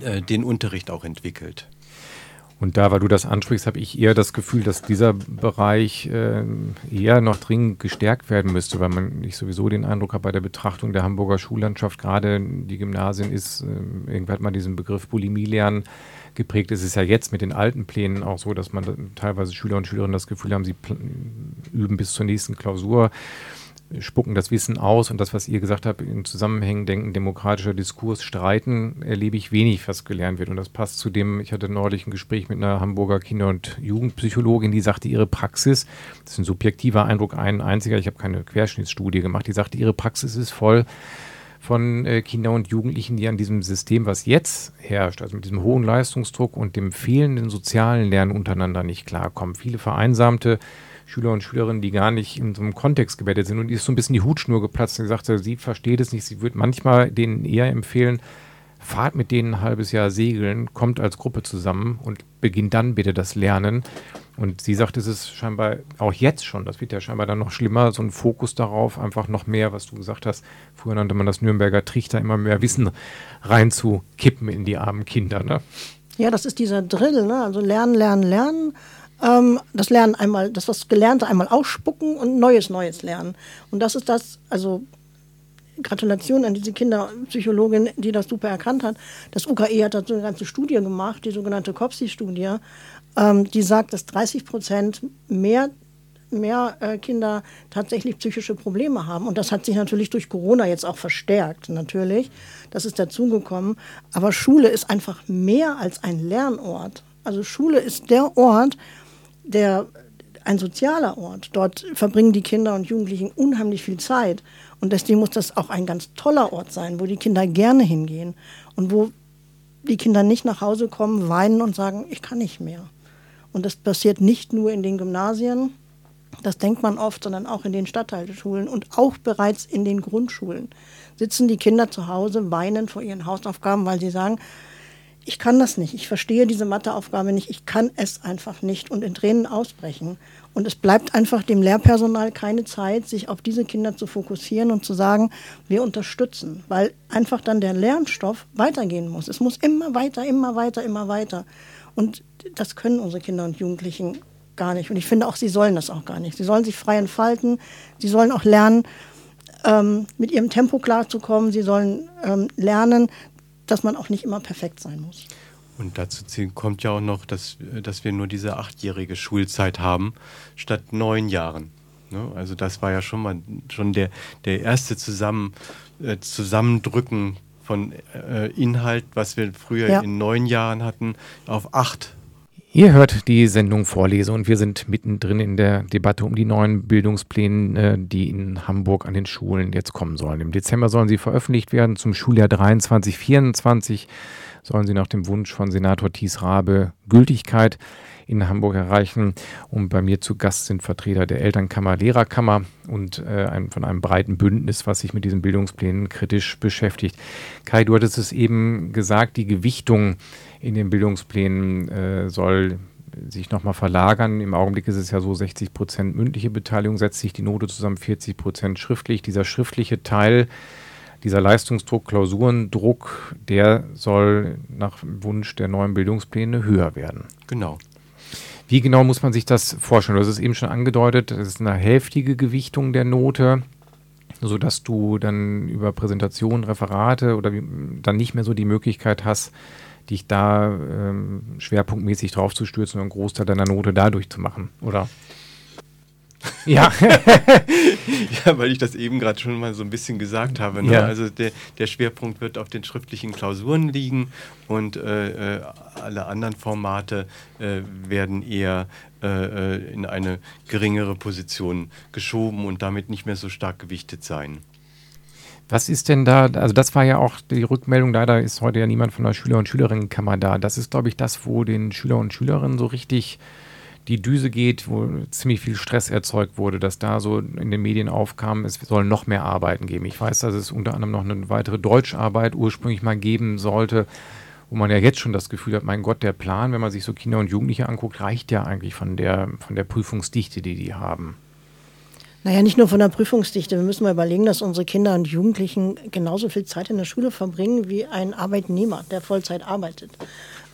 Speaker 3: äh, den Unterricht auch entwickelt.
Speaker 2: Und da, weil du das ansprichst, habe ich eher das Gefühl, dass dieser Bereich äh, eher noch dringend gestärkt werden müsste, weil man nicht sowieso den Eindruck hat bei der Betrachtung der Hamburger Schullandschaft, gerade die Gymnasien ist, äh, irgendwann hat man diesen Begriff Bulimie lernen geprägt. Es ist ja jetzt mit den alten Plänen auch so, dass man teilweise Schüler und Schülerinnen das Gefühl haben, sie üben bis zur nächsten Klausur spucken das Wissen aus und das, was ihr gesagt habt, in Zusammenhängen denken, demokratischer Diskurs, streiten, erlebe ich wenig, was gelernt wird. Und das passt zu dem, ich hatte neulich ein Gespräch mit einer Hamburger Kinder- und Jugendpsychologin, die sagte, ihre Praxis, das ist ein subjektiver Eindruck, ein einziger, ich habe keine Querschnittsstudie gemacht, die sagte, ihre Praxis ist voll von äh, Kindern und Jugendlichen, die an diesem System, was jetzt herrscht, also mit diesem hohen Leistungsdruck und dem fehlenden sozialen Lernen untereinander nicht klarkommen. Viele vereinsamte Schüler und Schülerinnen, die gar nicht in so einem Kontext gebettet sind. Und die ist so ein bisschen die Hutschnur geplatzt und gesagt, sie versteht es nicht. Sie würde manchmal denen eher empfehlen, fahrt mit denen ein halbes Jahr segeln, kommt als Gruppe zusammen und beginnt dann bitte das Lernen. Und sie sagt, es ist scheinbar auch jetzt schon, das wird ja scheinbar dann noch schlimmer, so ein Fokus darauf, einfach noch mehr, was du gesagt hast. Früher nannte man das Nürnberger Trichter, immer mehr Wissen reinzukippen in die armen Kinder. Ne?
Speaker 4: Ja, das ist dieser Drill, ne? also lernen, lernen, lernen ähm, das Lernen einmal, das was Gelernte einmal ausspucken und Neues, Neues lernen. Und das ist das, also Gratulation an diese Kinderpsychologin, die das super erkannt hat. Das UKE hat dazu eine ganze Studie gemacht, die sogenannte COPSI-Studie, ähm, die sagt, dass 30 Prozent mehr, mehr äh, Kinder tatsächlich psychische Probleme haben. Und das hat sich natürlich durch Corona jetzt auch verstärkt, natürlich. Das ist dazugekommen. Aber Schule ist einfach mehr als ein Lernort. Also Schule ist der Ort, der, ein sozialer Ort. Dort verbringen die Kinder und Jugendlichen unheimlich viel Zeit. Und deswegen muss das auch ein ganz toller Ort sein, wo die Kinder gerne hingehen und wo die Kinder nicht nach Hause kommen, weinen und sagen, ich kann nicht mehr. Und das passiert nicht nur in den Gymnasien, das denkt man oft, sondern auch in den Stadtteilschulen und auch bereits in den Grundschulen sitzen die Kinder zu Hause, weinen vor ihren Hausaufgaben, weil sie sagen, ich kann das nicht, ich verstehe diese Matheaufgabe nicht, ich kann es einfach nicht und in Tränen ausbrechen. Und es bleibt einfach dem Lehrpersonal keine Zeit, sich auf diese Kinder zu fokussieren und zu sagen, wir unterstützen, weil einfach dann der Lernstoff weitergehen muss. Es muss immer weiter, immer weiter, immer weiter. Und das können unsere Kinder und Jugendlichen gar nicht. Und ich finde auch, sie sollen das auch gar nicht. Sie sollen sich frei entfalten, sie sollen auch lernen, ähm, mit ihrem Tempo klarzukommen, sie sollen ähm, lernen, dass man auch nicht immer perfekt sein muss.
Speaker 3: Und dazu kommt ja auch noch, dass, dass wir nur diese achtjährige Schulzeit haben, statt neun Jahren. Ne? Also das war ja schon mal schon der, der erste Zusammen, äh, Zusammendrücken von äh, Inhalt, was wir früher ja. in neun Jahren hatten, auf acht
Speaker 2: Ihr hört die Sendung Vorlese und wir sind mittendrin in der Debatte um die neuen Bildungspläne, die in Hamburg an den Schulen jetzt kommen sollen. Im Dezember sollen sie veröffentlicht werden. Zum Schuljahr 23, 24 sollen sie nach dem Wunsch von Senator Thies Rabe Gültigkeit in Hamburg erreichen. Und bei mir zu Gast sind Vertreter der Elternkammer, Lehrerkammer und äh, ein, von einem breiten Bündnis, was sich mit diesen Bildungsplänen kritisch beschäftigt. Kai, du hattest es eben gesagt, die Gewichtung in den Bildungsplänen äh, soll sich nochmal verlagern. Im Augenblick ist es ja so, 60 Prozent mündliche Beteiligung setzt sich die Note zusammen, 40 Prozent schriftlich. Dieser schriftliche Teil, dieser Leistungsdruck, Klausurendruck, der soll nach Wunsch der neuen Bildungspläne höher werden.
Speaker 3: Genau.
Speaker 2: Wie genau muss man sich das vorstellen? Du hast es eben schon angedeutet, das ist eine hälftige Gewichtung der Note, sodass du dann über Präsentationen, Referate oder dann nicht mehr so die Möglichkeit hast, dich da ähm, schwerpunktmäßig drauf zu stürzen und einen Großteil deiner Note dadurch zu machen, oder?
Speaker 3: Ja. ja, weil ich das eben gerade schon mal so ein bisschen gesagt habe. Ne? Ja. Also der, der Schwerpunkt wird auf den schriftlichen Klausuren liegen und äh, äh alle anderen Formate äh, werden eher äh, äh, in eine geringere Position geschoben und damit nicht mehr so stark gewichtet sein.
Speaker 2: Was ist denn da, also das war ja auch die Rückmeldung, leider ist heute ja niemand von der Schüler- und Schülerinnenkammer da. Das ist, glaube ich, das, wo den Schüler und Schülerinnen so richtig die Düse geht, wo ziemlich viel Stress erzeugt wurde, dass da so in den Medien aufkam, es soll noch mehr Arbeiten geben. Ich weiß, dass es unter anderem noch eine weitere Deutscharbeit ursprünglich mal geben sollte, wo man ja jetzt schon das Gefühl hat, mein Gott, der Plan, wenn man sich so Kinder und Jugendliche anguckt, reicht ja eigentlich von der, von der Prüfungsdichte, die die haben.
Speaker 4: Naja, nicht nur von der Prüfungsdichte. Wir müssen mal überlegen, dass unsere Kinder und Jugendlichen genauso viel Zeit in der Schule verbringen wie ein Arbeitnehmer, der Vollzeit arbeitet.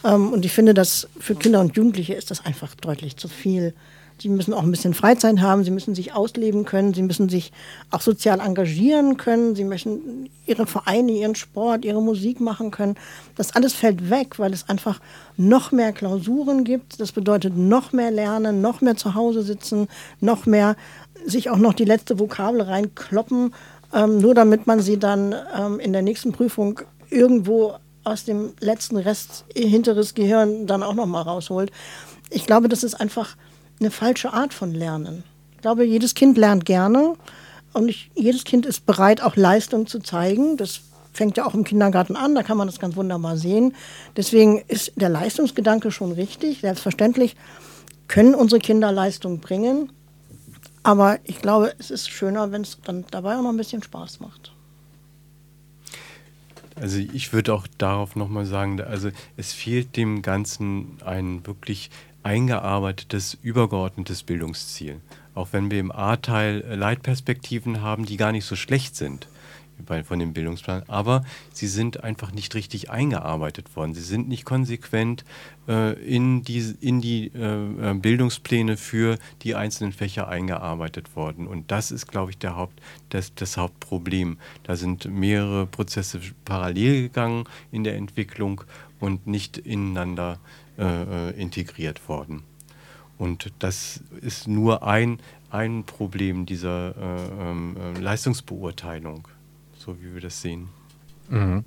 Speaker 4: Ähm, und ich finde, dass für Kinder und Jugendliche ist das einfach deutlich zu viel. Sie müssen auch ein bisschen Freizeit haben, sie müssen sich ausleben können, sie müssen sich auch sozial engagieren können, sie möchten ihre Vereine, ihren Sport, ihre Musik machen können. Das alles fällt weg, weil es einfach noch mehr Klausuren gibt. Das bedeutet noch mehr Lernen, noch mehr zu Hause sitzen, noch mehr sich auch noch die letzte Vokabel reinkloppen, ähm, nur damit man sie dann ähm, in der nächsten Prüfung irgendwo aus dem letzten Rest hinteres Gehirn dann auch noch mal rausholt. Ich glaube, das ist einfach eine falsche Art von Lernen. Ich glaube, jedes Kind lernt gerne und ich, jedes Kind ist bereit, auch Leistung zu zeigen. Das fängt ja auch im Kindergarten an, da kann man das ganz wunderbar sehen. Deswegen ist der Leistungsgedanke schon richtig. Selbstverständlich können unsere Kinder Leistung bringen. Aber ich glaube, es ist schöner, wenn es dann dabei auch noch ein bisschen Spaß macht.
Speaker 3: Also ich würde auch darauf nochmal sagen, also es fehlt dem Ganzen ein wirklich eingearbeitetes, übergeordnetes Bildungsziel. Auch wenn wir im A-Teil Leitperspektiven haben, die gar nicht so schlecht sind von dem Bildungsplan, aber sie sind einfach nicht richtig eingearbeitet worden. Sie sind nicht konsequent äh, in die, in die äh, Bildungspläne für die einzelnen Fächer eingearbeitet worden. Und das ist, glaube ich, der Haupt, das, das Hauptproblem. Da sind mehrere Prozesse parallel gegangen in der Entwicklung und nicht ineinander äh, äh integriert worden. Und das ist nur ein, ein Problem dieser äh, ähm, äh, Leistungsbeurteilung so wie wir das sehen.
Speaker 2: Mhm.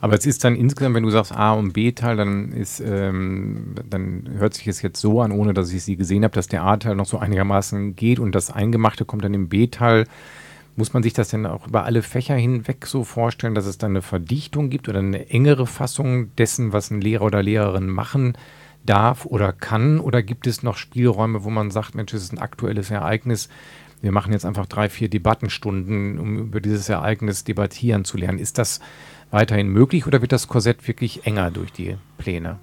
Speaker 2: Aber es ist dann insgesamt, wenn du sagst A und B-Teil, dann ist, ähm, dann hört sich es jetzt so an, ohne dass ich sie gesehen habe, dass der A-Teil noch so einigermaßen geht und das Eingemachte kommt dann im B-Teil. Muss man sich das denn auch über alle Fächer hinweg so vorstellen, dass es dann eine Verdichtung gibt oder eine engere Fassung dessen, was ein Lehrer oder Lehrerin machen darf oder kann? Oder gibt es noch Spielräume, wo man sagt, Mensch, es ist ein aktuelles Ereignis, wir machen jetzt einfach drei, vier Debattenstunden, um über dieses Ereignis debattieren zu lernen. Ist das weiterhin möglich oder wird das Korsett wirklich enger durch die Pläne?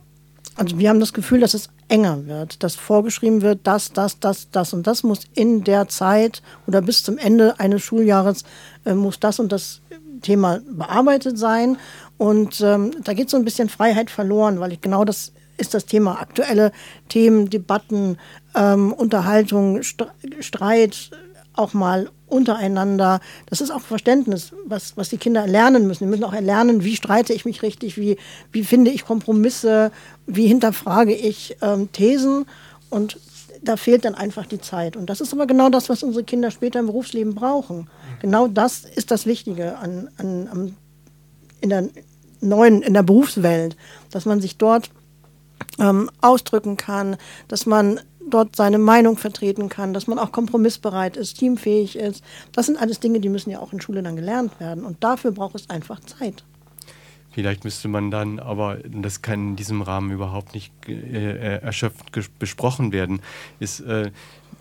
Speaker 4: Also wir haben das Gefühl, dass es enger wird, dass vorgeschrieben wird, das, das, das, das und das muss in der Zeit oder bis zum Ende eines Schuljahres äh, muss das und das Thema bearbeitet sein. Und ähm, da geht so ein bisschen Freiheit verloren, weil ich genau das ist das Thema aktuelle Themen, Debatten, ähm, Unterhaltung, Streit, auch mal untereinander. Das ist auch Verständnis, was, was die Kinder lernen müssen. Die müssen auch erlernen, wie streite ich mich richtig, wie, wie finde ich Kompromisse, wie hinterfrage ich ähm, Thesen. Und da fehlt dann einfach die Zeit. Und das ist aber genau das, was unsere Kinder später im Berufsleben brauchen. Genau das ist das Wichtige an, an, an in der neuen, in der Berufswelt, dass man sich dort ähm, ausdrücken kann, dass man dort seine Meinung vertreten kann, dass man auch kompromissbereit ist, teamfähig ist. Das sind alles Dinge, die müssen ja auch in Schule dann gelernt werden. Und dafür braucht es einfach Zeit.
Speaker 3: Vielleicht müsste man dann, aber das kann in diesem Rahmen überhaupt nicht äh, erschöpft besprochen werden, ist äh,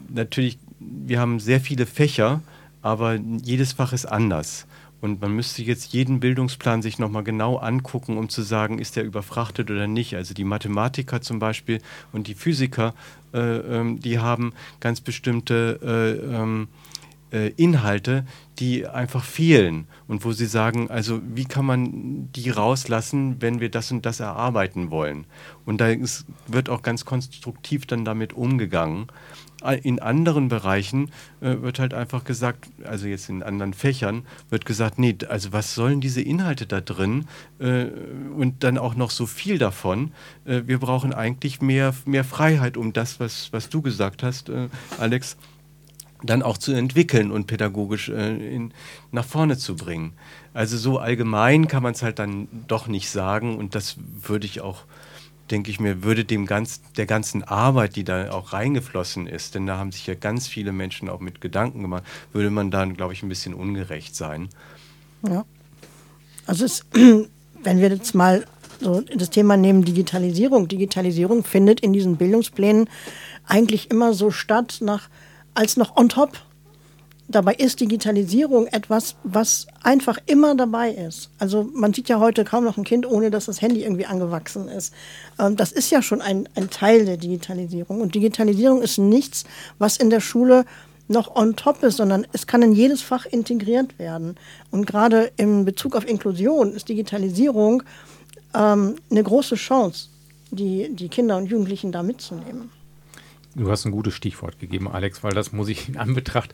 Speaker 3: natürlich, wir haben sehr viele Fächer, aber jedes Fach ist anders. Und man müsste jetzt jeden Bildungsplan sich nochmal genau angucken, um zu sagen, ist der überfrachtet oder nicht. Also die Mathematiker zum Beispiel und die Physiker, äh, ähm, die haben ganz bestimmte äh, ähm, äh, Inhalte, die einfach fehlen und wo sie sagen, also wie kann man die rauslassen, wenn wir das und das erarbeiten wollen. Und da ist, wird auch ganz konstruktiv dann damit umgegangen in anderen Bereichen äh, wird halt einfach gesagt, also jetzt in anderen Fächern, wird gesagt, nee, also was sollen diese Inhalte da drin äh, und dann auch noch so viel davon. Äh, wir brauchen eigentlich mehr, mehr Freiheit, um das, was, was du gesagt hast, äh, Alex, dann auch zu entwickeln und pädagogisch äh, in, nach vorne zu bringen. Also so allgemein kann man es halt dann doch nicht sagen und das würde ich auch denke ich mir, würde dem ganz, der ganzen Arbeit, die da auch reingeflossen ist, denn da haben sich ja ganz viele Menschen auch mit Gedanken gemacht, würde man dann, glaube ich, ein bisschen ungerecht sein.
Speaker 4: Ja. Also es, wenn wir jetzt mal so das Thema nehmen, Digitalisierung. Digitalisierung findet in diesen Bildungsplänen eigentlich immer so statt, nach, als noch on top Dabei ist Digitalisierung etwas, was einfach immer dabei ist. Also man sieht ja heute kaum noch ein Kind, ohne dass das Handy irgendwie angewachsen ist. Ähm, das ist ja schon ein, ein Teil der Digitalisierung. Und Digitalisierung ist nichts, was in der Schule noch on top ist, sondern es kann in jedes Fach integriert werden. Und gerade im Bezug auf Inklusion ist Digitalisierung ähm, eine große Chance. die, die Kinder und Jugendlichen da mitzunehmen.
Speaker 2: Du hast ein gutes Stichwort gegeben, Alex, weil das muss ich in Anbetracht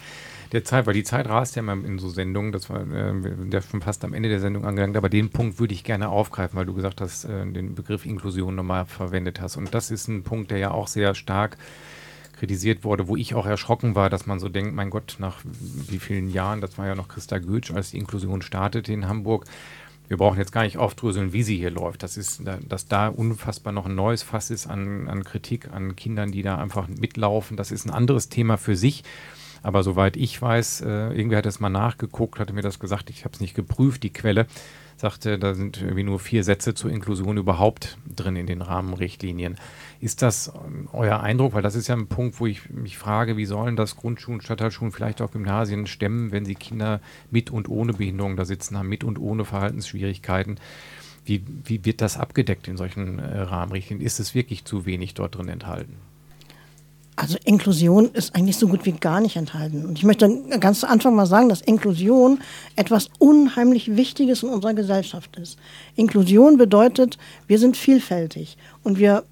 Speaker 2: der Zeit, weil die Zeit rast ja immer in so Sendungen, das war äh, der schon fast am Ende der Sendung angelangt, aber den Punkt würde ich gerne aufgreifen, weil du gesagt hast, äh, den Begriff Inklusion nochmal verwendet hast. Und das ist ein Punkt, der ja auch sehr stark kritisiert wurde, wo ich auch erschrocken war, dass man so denkt, mein Gott, nach wie vielen Jahren, das war ja noch Christa Goetsch, als die Inklusion startete in Hamburg, wir brauchen jetzt gar nicht aufdröseln, wie sie hier läuft. Das ist, dass da unfassbar noch ein neues Fass ist an, an Kritik an Kindern, die da einfach mitlaufen. Das ist ein anderes Thema für sich. Aber soweit ich weiß, äh, irgendwer hat es mal nachgeguckt, hatte mir das gesagt, ich habe es nicht geprüft, die Quelle, sagte, da sind irgendwie nur vier Sätze zur Inklusion überhaupt drin in den Rahmenrichtlinien. Ist das ähm, euer Eindruck? Weil das ist ja ein Punkt, wo ich mich frage, wie sollen das Grundschulen, Stadtteilschulen, vielleicht auch Gymnasien stemmen, wenn sie Kinder mit und ohne Behinderung da sitzen haben, mit und ohne Verhaltensschwierigkeiten. Wie, wie wird das abgedeckt in solchen äh, Rahmenrichtlinien? Ist es wirklich zu wenig dort drin enthalten?
Speaker 4: Also Inklusion ist eigentlich so gut wie gar nicht enthalten. Und ich möchte ganz zu Anfang mal sagen, dass Inklusion etwas unheimlich Wichtiges in unserer Gesellschaft ist. Inklusion bedeutet, wir sind vielfältig und wir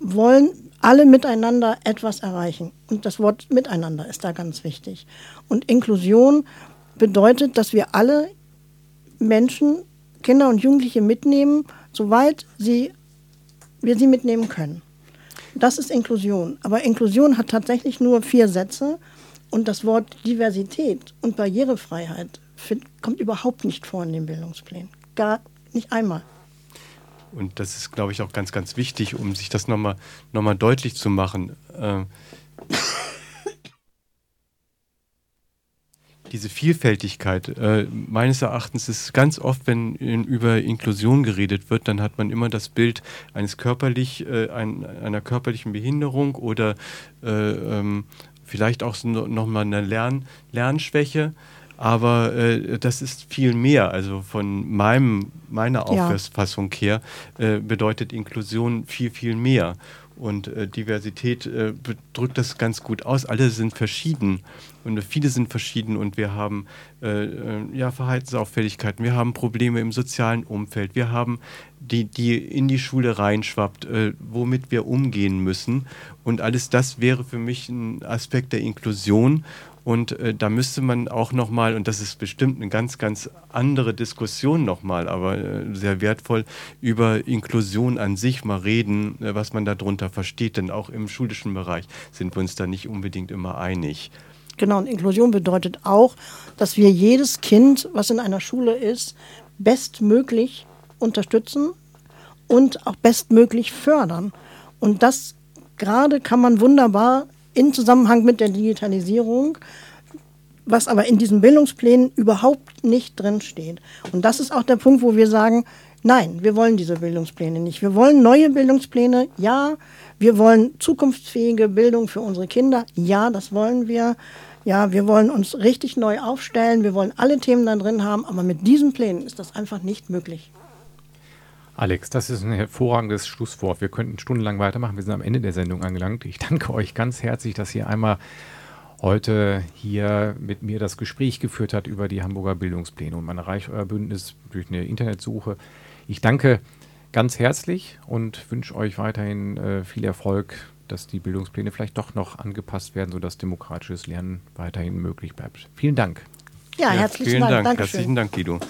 Speaker 4: wollen alle miteinander etwas erreichen. Und das Wort miteinander ist da ganz wichtig. Und Inklusion bedeutet, dass wir alle Menschen, Kinder und Jugendliche mitnehmen, soweit sie, wir sie mitnehmen können. Das ist Inklusion. Aber Inklusion hat tatsächlich nur vier Sätze und das Wort Diversität und Barrierefreiheit kommt überhaupt nicht vor in den Bildungsplänen. Gar nicht einmal.
Speaker 3: Und das ist, glaube ich, auch ganz, ganz wichtig, um sich das nochmal noch mal deutlich zu machen. Äh, diese Vielfältigkeit, äh, meines Erachtens ist ganz oft, wenn in, über Inklusion geredet wird, dann hat man immer das Bild eines körperlich, äh, ein, einer körperlichen Behinderung oder äh, ähm, vielleicht auch so nochmal eine Lern, Lernschwäche. Aber äh, das ist viel mehr. Also von meinem, meiner Auffassung ja. her äh, bedeutet Inklusion viel, viel mehr. Und äh, Diversität äh, drückt das ganz gut aus. Alle sind verschieden. Und viele sind verschieden. Und wir haben äh, äh, ja, Verhaltensauffälligkeiten, wir haben Probleme im sozialen Umfeld, wir haben die, die in die Schule reinschwappt, äh, womit wir umgehen müssen. Und alles das wäre für mich ein Aspekt der Inklusion und äh, da müsste man auch nochmal, und das ist bestimmt eine ganz, ganz andere Diskussion nochmal, aber äh, sehr wertvoll, über Inklusion an sich mal reden, äh, was man darunter versteht. Denn auch im schulischen Bereich sind wir uns da nicht unbedingt immer einig.
Speaker 4: Genau, und Inklusion bedeutet auch, dass wir jedes Kind, was in einer Schule ist, bestmöglich unterstützen und auch bestmöglich fördern. Und das gerade kann man wunderbar in Zusammenhang mit der Digitalisierung, was aber in diesen Bildungsplänen überhaupt nicht drinsteht. Und das ist auch der Punkt, wo wir sagen, nein, wir wollen diese Bildungspläne nicht. Wir wollen neue Bildungspläne, ja. Wir wollen zukunftsfähige Bildung für unsere Kinder, ja, das wollen wir. Ja, wir wollen uns richtig neu aufstellen, wir wollen alle Themen da drin haben, aber mit diesen Plänen ist das einfach nicht möglich.
Speaker 2: Alex, das ist ein hervorragendes Schlusswort. Wir könnten stundenlang weitermachen. Wir sind am Ende der Sendung angelangt. Ich danke euch ganz herzlich, dass ihr einmal heute hier mit mir das Gespräch geführt habt über die Hamburger Bildungspläne. Und man erreicht euer Bündnis durch eine Internetsuche. Ich danke ganz herzlich und wünsche euch weiterhin äh, viel Erfolg, dass die Bildungspläne vielleicht doch noch angepasst werden, sodass demokratisches Lernen weiterhin möglich bleibt. Vielen Dank.
Speaker 4: Ja, herzlichen ja,
Speaker 3: Dank. Dank. Herzlichen Dank, Guido.